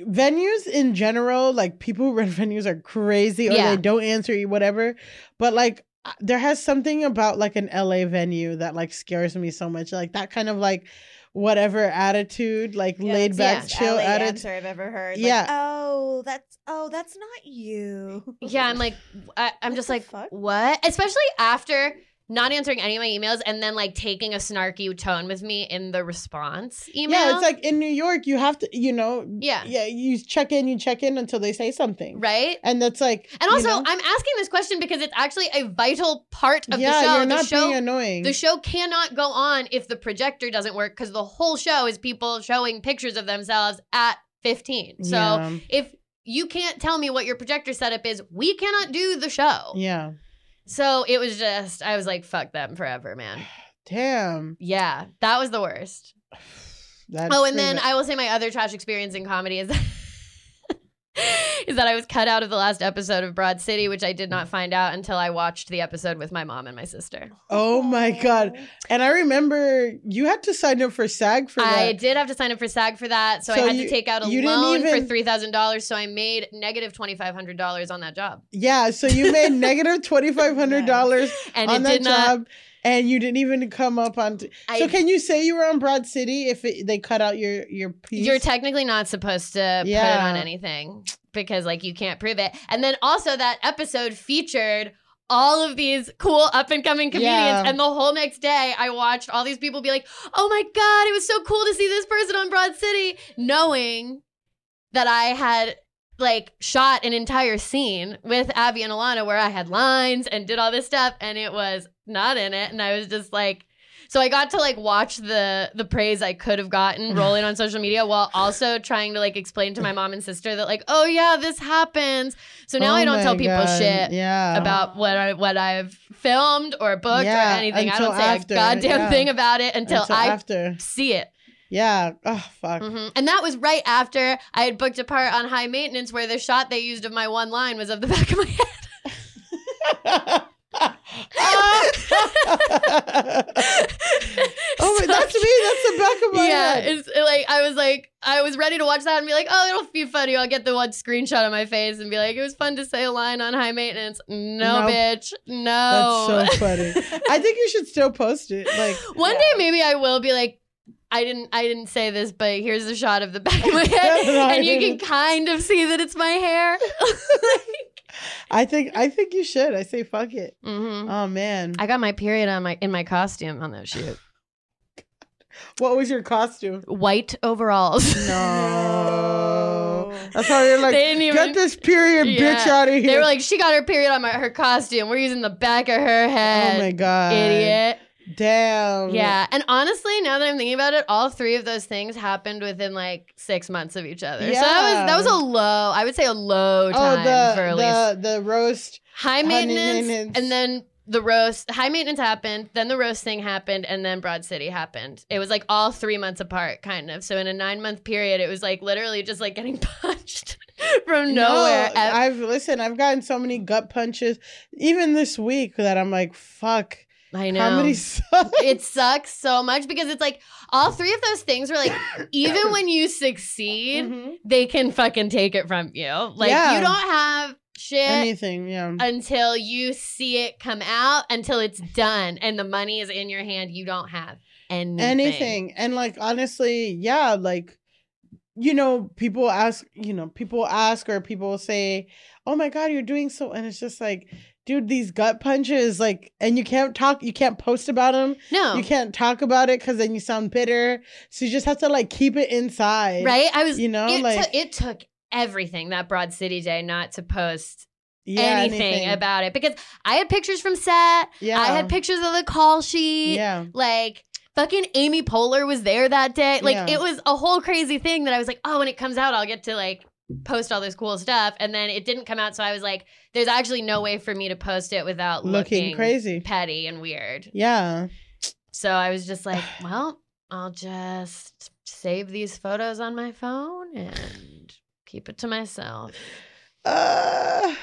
venues in general, like people who run venues are crazy or Yeah. they don't answer you, whatever. But like uh, there has something about like an LA venue that like scares me so much. Like that kind of like whatever attitude, like Yeah, laid back, the chill LA attitude. I've ever heard. Yeah. Like, oh, that's oh, that's not you. Yeah, I'm like I, I'm What just like fuck? what? Especially after not answering any of my emails and then like taking a snarky tone with me in the response email. Yeah, it's like in New York, you have to, you know, Yeah. yeah, you check in, you check in until they say something, right? And that's like, And also, know? I'm asking this question because it's actually a vital part of yeah, the show. you're the show, being annoying. the show cannot go on if the projector doesn't work because the whole show is people showing pictures of themselves at 15. So Yeah. if you can't tell me what your projector setup is. We cannot do the show. Yeah. So it was just, I was like, fuck them forever, man. Damn. Yeah, that was the worst. That's oh, and then bad. I will say my other trash experience in comedy is is that I was cut out of the last episode of Broad City, which I did not find out until I watched the episode with my mom and my sister. Oh my god. And I remember you had to sign up for SAG for that. I did have to sign up for SAG for that, so, I had you- to take out a loan for three thousand dollars. So I made negative twenty five hundred dollars on that job, yeah, so you made negative twenty five hundred dollars on that did not. And you didn't even come up on. T- I- so can you say you were on Broad City if it, they cut out your your piece? You're technically not supposed to put it on anything because like you can't prove it. And then also that episode featured all of these cool up and coming comedians Yeah. and the whole next day I watched all these people be like, "Oh my god, it was so cool to see this person on Broad City," knowing that I had like shot an entire scene with Abbi and Ilana where I had lines and did all this stuff and it was not in it and I was just like so I got to like watch the the praise I could have gotten rolling on social media while also trying to like explain to my mom and sister that like oh yeah this happens. So now Oh I don't tell people God. shit Yeah. about what I what I've filmed or booked Yeah, or anything. I don't say after, a goddamn yeah. thing about it until, Until I after. see it. Yeah. Oh fuck. hmm And that was right after I had booked a part on High Maintenance where the shot they used of my one line was of the back of my head. oh, but that's me. That's the back of my yeah, head. it's like I was like I was ready to watch that and be like, oh, it'll be funny. I'll get the one screenshot of my face and be like, it was fun to say a line on high maintenance. No, Nope. bitch, no. That's so funny. I think you should still post it. Like one day maybe I will be like. I didn't. I didn't say this, but here's a shot of the back of my head, No, and you can kind of see that it's my hair. I think I think you should. I say fuck it. hmm Oh man. I got my period on my in my costume on that shoot. What was your costume? White overalls. No. That's how you're like, They didn't even- get this period bitch out of here. They were like, she got her period on my, her costume. We're using the back of her head. oh my god. Idiot. Damn. Yeah. And honestly, now that I'm thinking about it, all three of those things happened within like six months of each other. Yeah. So that was that was a low, I would say a low Oh, time the for at least the the roast. high maintenance, maintenance. and then the roast high maintenance happened, then the roast thing happened, and then Broad City happened. It was like all three months apart, kind of. So in a nine month period, it was like literally just like getting punched from nowhere. No, I've listen. I've gotten so many gut punches, even this week, that I'm like, fuck. I know. Comedy sucks. it sucks so much because it's like all three of those things were like even when you succeed Mhm. they can fucking take it from you like Yeah. you don't have shit Anything, yeah. until you see it come out until it's done and the money is in your hand you don't have anything anything and like honestly yeah like you know people ask you know people ask or people say oh my god you're doing so and it's just like dude these gut punches like and you can't talk you can't post about them no. You can't talk about it because then you sound bitter. So you just have to like keep it inside right? I was you know, it, like- took it took everything that broad city day not to post yeah, anything, about it. Because i had pictures from set. Yeah. I had pictures of the call sheet. Yeah. Like fucking Amy Poehler was there that day. Like Yeah. it was a whole crazy thing that I was like, oh, when it comes out, I'll get to like post all this cool stuff. And then it didn't come out, so I was like, there's actually no way for me to post it without looking looking, crazy petty and weird. yeah So I was just like, well, I'll just save these photos on my phone and keep it to myself. uh,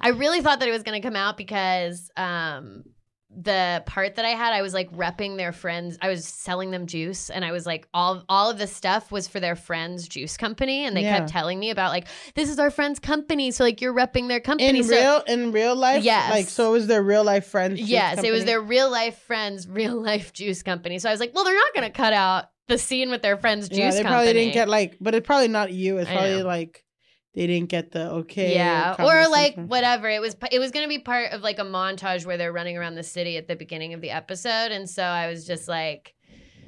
I really thought that it was going to come out because um the part that I had, I was like repping their friends. I was selling them juice, and I was like, all all of the stuff was for their friend's juice company, and they Yeah. kept telling me about like this is our friend's company, so like you're repping their company. in so, real in real life Yes. like so it was their real life friends juice yes, it was their real life friends, real life juice company. So I was like, well, they're not going to cut out the scene with their friend's juice yeah they company. probably didn't get like but it's probably not you it's probably like they didn't get the okay yeah, or like whatever. It was it was going to be part of like a montage where they're running around the city at the beginning of the episode, and so I was just like,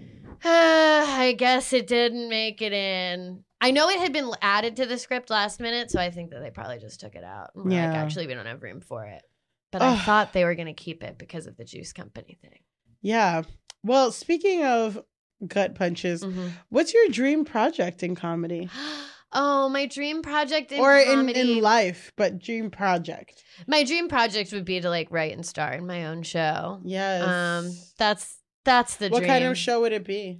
I guess it didn't make it in. I know it had been added to the script last minute, so I think that they probably just took it out. Were Yeah. like actually we don't have room for it. But I thought they were going to keep it because of the juice company thing. yeah well speaking of gut punches Mhm. what's your dream project in comedy Oh, my dream project in or in, in life, but dream project. my dream project would be to like write and star in my own show. Yes. Um, that's that's the what dream. kind of show would it be?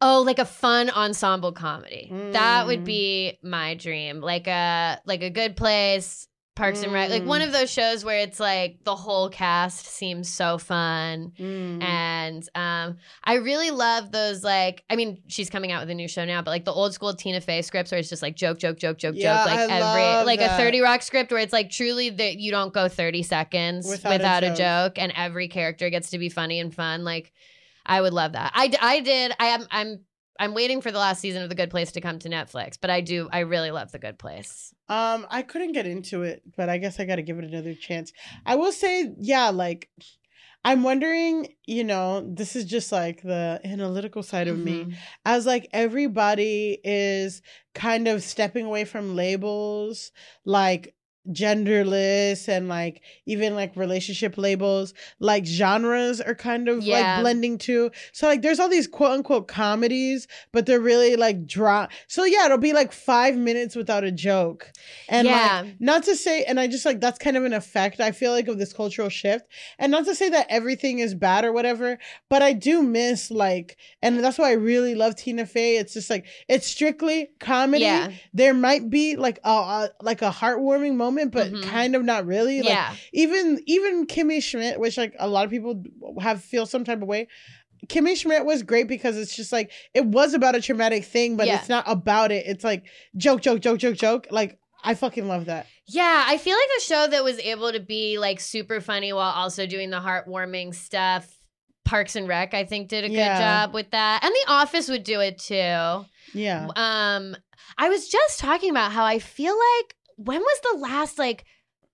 Oh, like a fun ensemble comedy. That would Mm. be my dream. Like a like a good place, Parks and Rec. Like one Mm. of those shows where it's like the whole cast seems so fun. Mm. And um, I really love those. Like, I mean, she's coming out with a new show now, but like the old school Tina Fey scripts where it's just like joke, joke, joke, joke, Yeah, joke. Like I every love like that. a Thirty Rock script where it's like truly that you don't go thirty seconds Without without, a a, joke. joke. and every character gets to be funny and fun. Like, I would love that. I, I did. I am. I'm. I'm waiting for the last season of The Good Place to come to Netflix, but I do. I really love The Good Place. Um, I couldn't get into it, but I guess I got to give it another chance. I will say, yeah, like I'm wondering, you know, this is just like the analytical side of me. Mhm. As like everybody is kind of stepping away from labels, like genderless and like even like relationship labels like genres are kind of Yeah. like blending too so like there's all these quote unquote comedies but they're really like draw so yeah it'll be like five minutes without a joke and Yeah. like not to say and i just like that's kind of an effect i feel like of this cultural shift and not to say that everything is bad or whatever but i do miss like and that's why i really love tina fey it's just like it's strictly comedy Yeah. there might be like a, a like a heartwarming moment but Mhm. kind of not really like yeah. even even kimmy schmidt which like a lot of people have feel some type of way Kimmy Schmidt was great because it's just like it was about a traumatic thing, but Yeah. it's not about it. It's like joke, joke, joke, joke, joke. Like I fucking love that. Yeah, I feel like a show that was able to be like super funny while also doing the heartwarming stuff. Parks and Rec, I think, did a Yeah. good job with that, and The Office would do it too. Yeah. Um, I was just talking about how I feel like when was the last like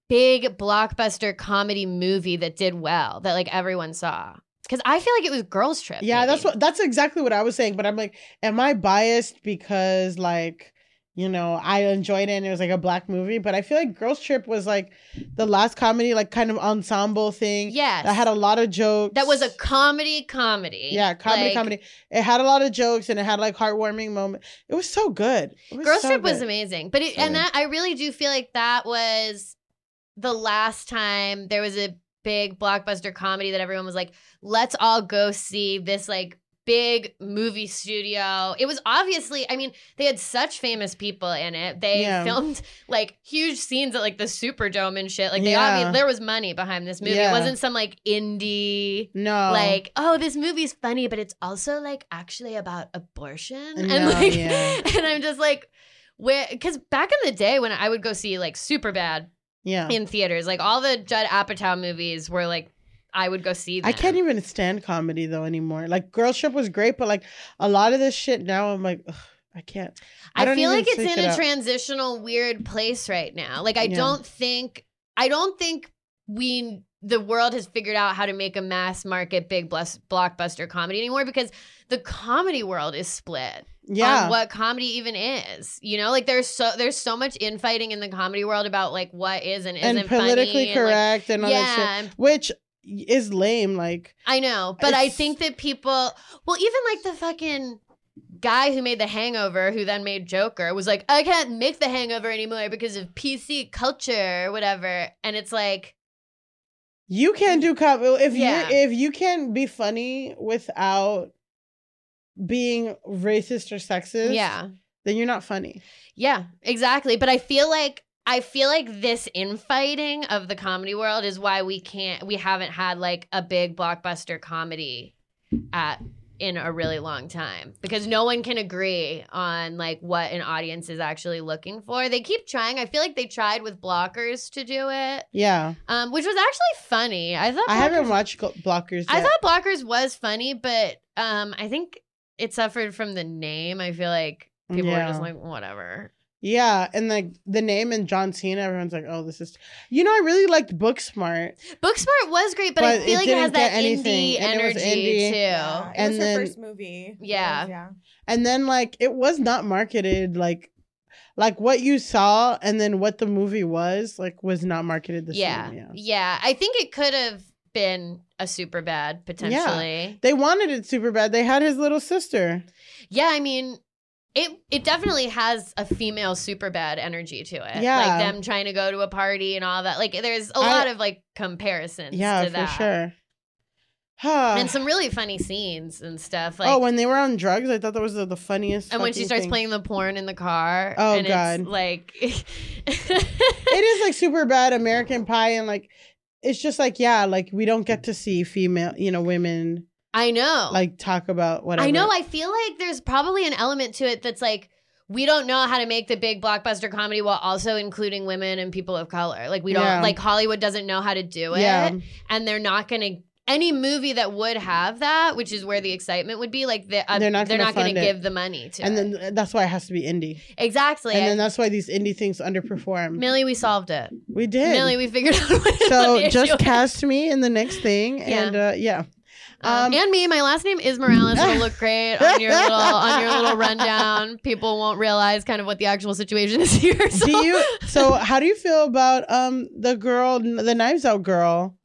big blockbuster comedy movie that did well that like everyone saw? Because I feel like it was Girls Trip. Yeah, that's what that's exactly what I was saying. But I'm like, am I biased because like, you know, I enjoyed it and it was like a black movie? But I feel like Girls Trip was like the last comedy, like kind of ensemble thing. Yes. That had a lot of jokes. That was a comedy comedy. Yeah, comedy, Like, comedy. It had a lot of jokes and it had like heartwarming moment. It was so good. Was Girls so Trip was amazing, but it, So and good. that I really do feel like that was the last time there was a big blockbuster comedy that everyone was like, "Let's all go see this like big movie studio." It was obviously, I mean, they had such famous people in it. They Yeah. filmed like huge scenes at like the Superdome and shit. Like they, Yeah. obvi- there was money behind this movie. Yeah. It wasn't some like indie No. like, oh, this movie's funny, but it's also like actually about abortion. No, and like and I'm just like where because back in the day when I would go see like Superbad yeah. in theaters, like all the Judd Apatow movies were like I would go see them. I can't even stand comedy though anymore. Like Girls Trip was great, but like a lot of this shit now, I'm like, ugh, I can't. I I, feel like it's in it a out. transitional weird place right now. Like I Yeah. don't think I don't think we the world has figured out how to make a mass market big bless, blockbuster comedy anymore because the comedy world is split. Yeah. on what comedy even is. You know, like there's so there's so much infighting in the comedy world about like what is and isn't and politically funny and, like, correct and all yeah, that shit, which is lame. Like, I know, but I think that people, well, even like the fucking guy who made The Hangover, who then made Joker, was like, I can't make The Hangover anymore because of PC culture or whatever. And it's like, you can't do comedy if Yeah. you if you can't be funny without being racist or sexist. yeah, then you're not funny. yeah, exactly. But I feel like. I feel like this infighting of the comedy world is why we can't we haven't had like a big blockbuster comedy at in a really long time because no one can agree on like what an audience is actually looking for. They keep trying. I feel like they tried with blockers to do it, Yeah, um, which was actually funny. I thought I haven't watched Blockers. I thought blockers was funny, but um, I think it suffered from the name. I feel like people were just like whatever. Yeah, and like the name and John Cena, everyone's like, "Oh, this is." You know, I really liked Booksmart. Booksmart was great, but, I feel it like it has didn't get that anything, indie and it was energy indie. too. Yeah, it And was then- her first movie. Yeah. was, yeah. and then like it was not marketed like like what you saw and then what the movie was like was not marketed the yeah. same yeah yeah, I think it could have been a Superbad potentially. Yeah. they wanted it Superbad they had his little sister Yeah, I mean, it it definitely has a female Superbad energy to it. Yeah. Like them trying to go to a party and all that. Like there's a I- lot of like comparisons Yeah, to for sure. Huh. And some really funny scenes and stuff. Oh, like oh, when they were on drugs, I thought that was the, the funniest. and when she starts thing. playing the porn in the car. Oh, and God. It's like it is like Superbad American Pie, and like it's just like yeah, like we don't get to see female, you know, women I know. like talk about whatever. I know. I feel like there's probably an element to it that's like we don't know how to make the big blockbuster comedy while also including women and people of color. Like we don't Yeah. like Hollywood doesn't know how to do it, Yeah. and they're not going to. Any movie that would have that, which is where the excitement would be, like the, uh, They're not they're gonna not going to give the money to and it. then that's why it has to be indie, exactly. and then that's why these indie things underperform. Millie, we solved it. we did. Millie, we figured out so just cast me in the next thing, Yeah. and uh, yeah. Um, Um, and me, my last name is Morales. It'll look great on your little on your little rundown. People won't realize kind of what the actual situation is here. So. do you? So how do you feel about um the girl, the Knives Out girl,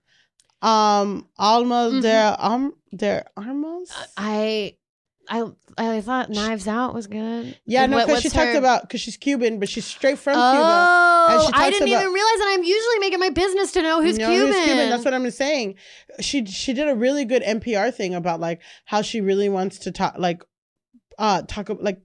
um Alma Mhm. de um de Armas? I I I thought Knives Out was good. Yeah, no, What- because she talked her- about because she's Cuban, but she's straight from Cuba. Oh, I didn't about- even realize that. I'm usually making my business to know who's No, Cuban. That's what I'm saying. She she did a really good NPR thing about like how she really wants to talk like uh talk like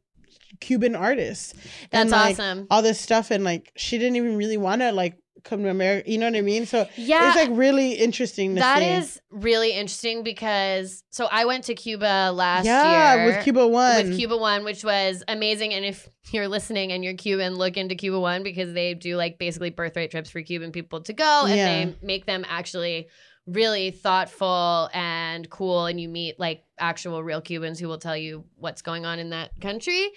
Cuban artists. That's and, like, awesome. All this stuff and like she didn't even really want to like come to America. You know what I mean? So Yeah, it's like really interesting to that see. is really interesting because so I went to Cuba last yeah, year with Cuba One. with Cuba One, which was amazing. And if you're listening and you're Cuban, look into Cuba One because they do like basically birthright trips for Cuban people to go, and Yeah. they make them actually really thoughtful and cool. And you meet like actual real Cubans who will tell you what's going on in that country.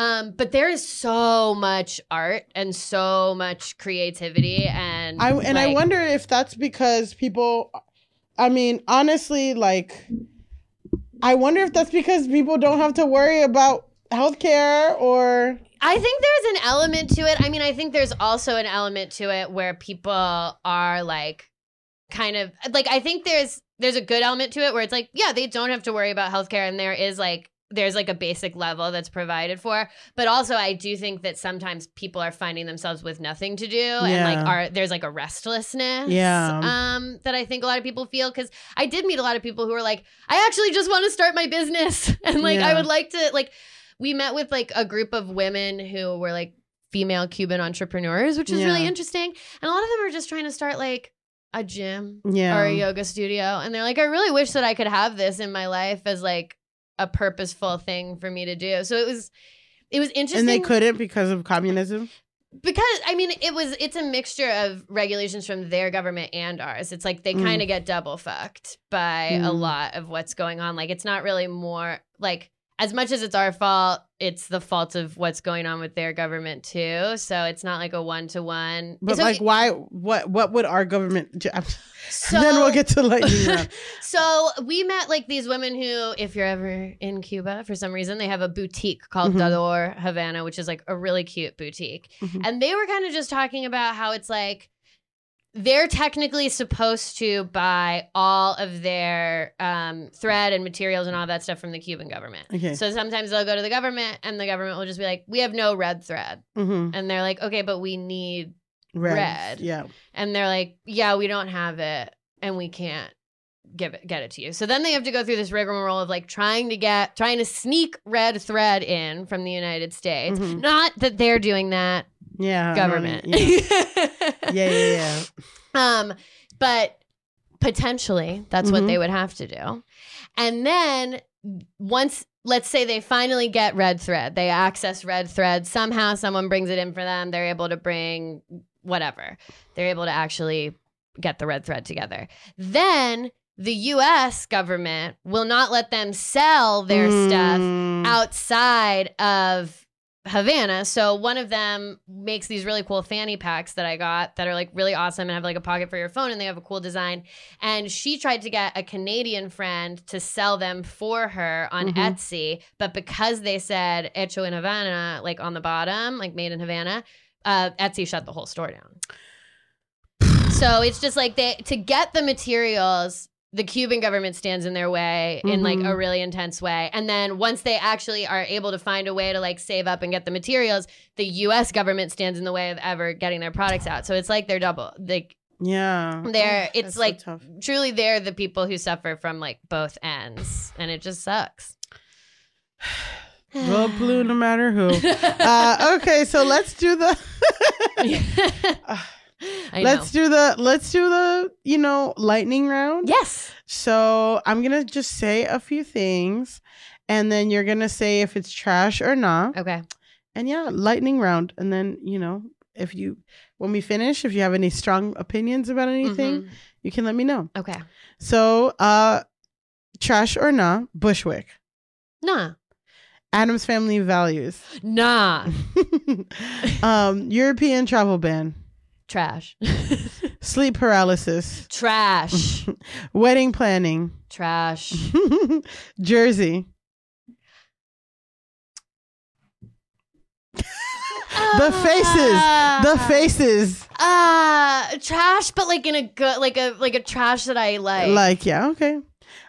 Um, but there is so much art and so much creativity, and I and I wonder if that's because people. I mean, honestly, like, I wonder if that's because people don't have to worry about healthcare or I think there's an element to it. I mean, I think there's also an element to it where people are like kind of like I think there's there's a good element to it where it's like, yeah, they don't have to worry about healthcare and there is like there's like a basic level that's provided for. But also I do think that sometimes people are finding themselves with nothing to do and like are there's like a restlessness Yeah. um that I think a lot of people feel cuz I did meet a lot of people who were like, I actually just want to start my business and like I would like to like we met with like a group of women who were like female Cuban entrepreneurs, which is really interesting. And a lot of them are just trying to start like a gym yeah. or a yoga studio. And they're like, I really wish that I could have this in my life as like a purposeful thing for me to do. So it was it was interesting and they couldn't because of communism. because I mean it was it's a mixture of regulations from their government and ours. It's like they Mm. kind of get double fucked by a Mm. lot of what's going on. Like it's not really more like as much as it's our fault, it's the fault of what's going on with their government too. So it's not like a one to one. But like, why? What? What would our government? do? so then we'll get to lightning. So we met like these women who, if you're ever in Cuba for some reason, they have a boutique called Mhm. Dador Havana, which is like a really cute boutique. Mhm. And they were kind of just talking about how it's like they're technically supposed to buy all of their um, thread and materials and all that stuff from the Cuban government. Okay. So sometimes they'll go to the government and the government will just be like, we have no red thread. mm-hmm. And they're like, okay, but we need Red. Red. Yeah. and they're like, "Yeah, we don't have it, and we can't give it get it to you." So then they have to go through this rigmarole of like trying to get trying to sneak red thread in from the United States. Mhm. Not that they're doing that, Yeah. government. Yeah. yeah. Yeah. Yeah. um, but potentially that's what Mhm. they would have to do. And then once let's say they finally get red thread, they access red thread, somehow someone brings it in for them, they're able to bring whatever. They're able to actually get the red thread together. Then the US government will not let them sell their stuff Mm. outside of Havana. So one of them makes these really cool fanny packs that I got that are like really awesome and have like a pocket for your phone and they have a cool design. And she tried to get a Canadian friend to sell them for her on Mhm. Etsy, but because they said hecho in Havana, like on the bottom, like made in Havana, uh, Etsy shut the whole store down. So it's just like they to get the materials the Cuban government stands in their way in like a Mhm. really intense way. And then once they actually are able to find a way to like save up and get the materials, the US government stands in the way of ever getting their products out. So it's like they're double like Yeah. they're Ugh, it's that's so like truly they're the people who suffer from like both ends. And it just sucks. Well, blue, no matter who. Uh, okay, so let's do the let's do the let's do the you know lightning round. Yes. So I'm gonna just say a few things, and then you're gonna say if it's trash or not. Okay. And yeah, lightning round, and then you know if you when we finish, if you have any strong opinions about anything, Mhm. you can let me know. Okay. So, uh, trash or not, Bushwick, Nah. Addams Family Values, Nah. um, European travel ban, Trash. sleep paralysis, Trash. wedding planning, Trash. Jersey, the faces, the faces. Uh trash, but like in a good like a like a trash that I like. Like, yeah, okay.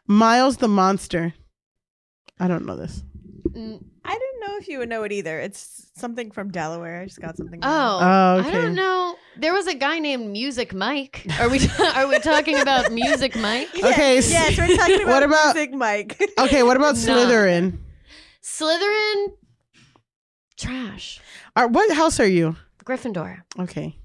Miles the monster. I don't know this. I didn't know if you would know it either. It's something from Delaware. I just got something. Oh, wrong. Oh, I okay. don't know. There was a guy named Music Mike. Are we are we talking about Music Mike? Okay, Yes, we're talking about what about- music, Mike. Okay, what about Nah. Slytherin? Slytherin trash. Are, what house are you? Gryffindor. Okay.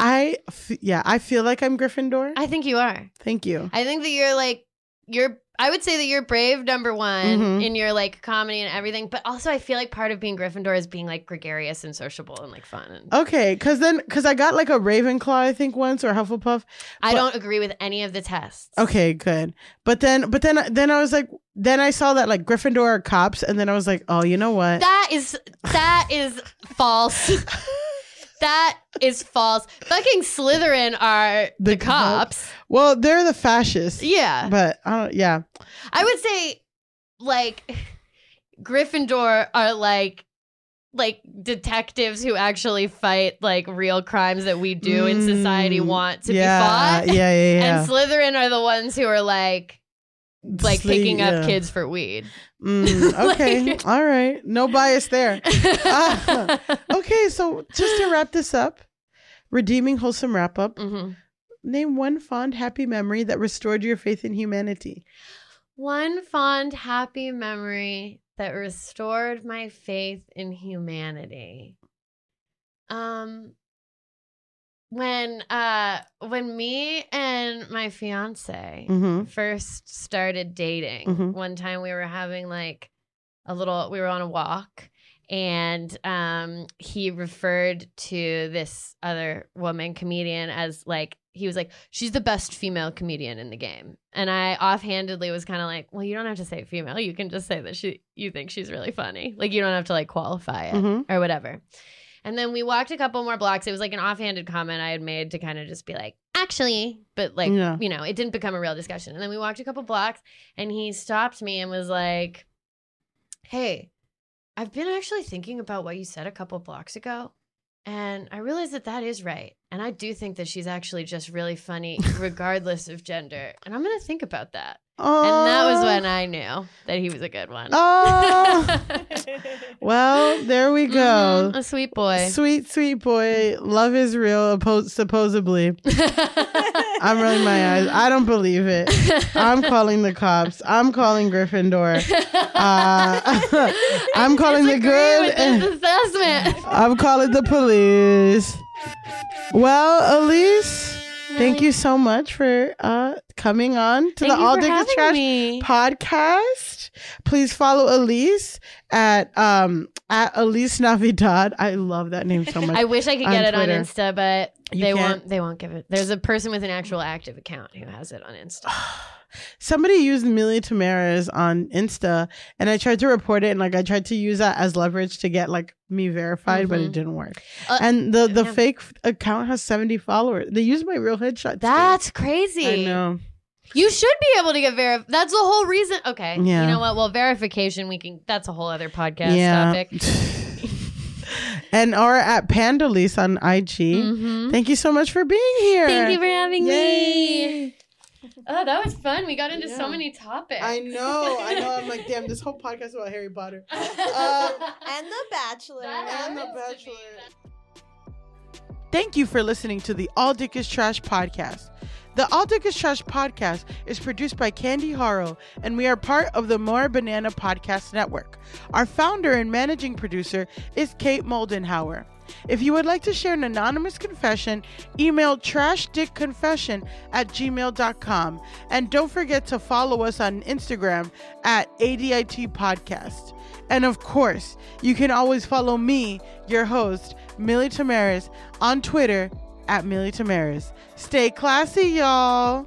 I f- yeah, I feel like I'm Gryffindor. I think you are. Thank you. I think that you're like you're I would say that you're brave number one Mhm. in your like comedy and everything, but also I feel like part of being Gryffindor is being like gregarious and sociable and like fun. And Okay, cuz then cuz I got like a Ravenclaw I think once or Hufflepuff. I don't agree with any of the tests. Okay, good. But then but then then I was like then I saw that like Gryffindor are cops and then I was like, "Oh, you know what?" That is that is false. that is false. Fucking Slytherin are the, The cops. well, they're the fascists. Yeah. But I don't yeah. I would say like Gryffindor are like like detectives who actually fight like real crimes that we do in society Mm, want to yeah, be fought. Yeah, yeah, yeah. And Slytherin are the ones who are like like Sle- picking yeah. up kids for weed. Mm, okay. Like- All right. No bias there. Ah. Okay, so just to wrap this up, redeeming wholesome wrap up. Mhm. Name one fond, happy memory that restored your faith in humanity. One fond, happy memory that restored my faith in humanity. Um, when uh, when me and my fiance Mm-hmm. first started dating, Mhm. one time we were having like a little, we were on a walk. And um, he referred to this other woman comedian as like he was like she's the best female comedian in the game and i offhandedly was kind of like well you don't have to say female you can just say that she you think she's really funny like you don't have to like qualify it Mhm. or whatever and then we walked a couple more blocks it was like an offhanded comment i had made to kind of just be like actually but like Yeah. you know it didn't become a real discussion and then we walked a couple blocks and he stopped me and was like hey i've been actually thinking about what you said a couple blocks ago and I realized that that is right. And I do think that she's actually just really funny, regardless of gender. And I'm going to think about that. Oh, And that was when I knew that he was a good one. Oh, well, there we go. Mhm, a sweet boy. Sweet, sweet boy. Love is real, supposedly. I'm rolling my eyes. I don't believe it. I'm calling the cops. I'm calling Gryffindor. Uh, I'm calling the good with and- this assessment. I'm calling the police. Well, Elise, thank you so much for uh, coming on to Thank the All is Trash me. podcast. Please follow Elise at um at Elise Navidad. I love that name so much. I wish I could on get it on Insta, but You they can't? won't. They won't give it. There's a person with an actual active account who has it on Insta. Somebody used Millie Tamaras on Insta, and I tried to report it, and like I tried to use that as leverage to get like me verified, but it Mhm. didn't work. Uh, and the the yeah. fake account has seventy followers. They used my real headshot. too. That's crazy. I know. You should be able to get verified. That's the whole reason. Okay. Yeah. You know what? Well, verification, we can, that's a whole other podcast yeah. topic. and or at Pandalise on IG. Mhm. Thank you so much for being here. Thank you for having me. Yay. Oh, that was fun. We got into Yeah. so many topics. I know, I know. I'm like, damn, this whole podcast is about Harry Potter um, And The Bachelor. and The Bachelor. Thank you for listening to the All Dick is Trash podcast. The All Dick is Trash podcast is produced by Candy Harrow, and we are part of the More Banana Podcast Network. Our founder and managing producer is Kate Moldenhauer. If you would like to share an anonymous confession, email trashdickconfession at gmail.com. And don't forget to follow us on Instagram at ADIT Podcast. And of course, you can always follow me, your host, Millie Tamaris, on Twitter at Millie Tamaris. Stay classy, y'all.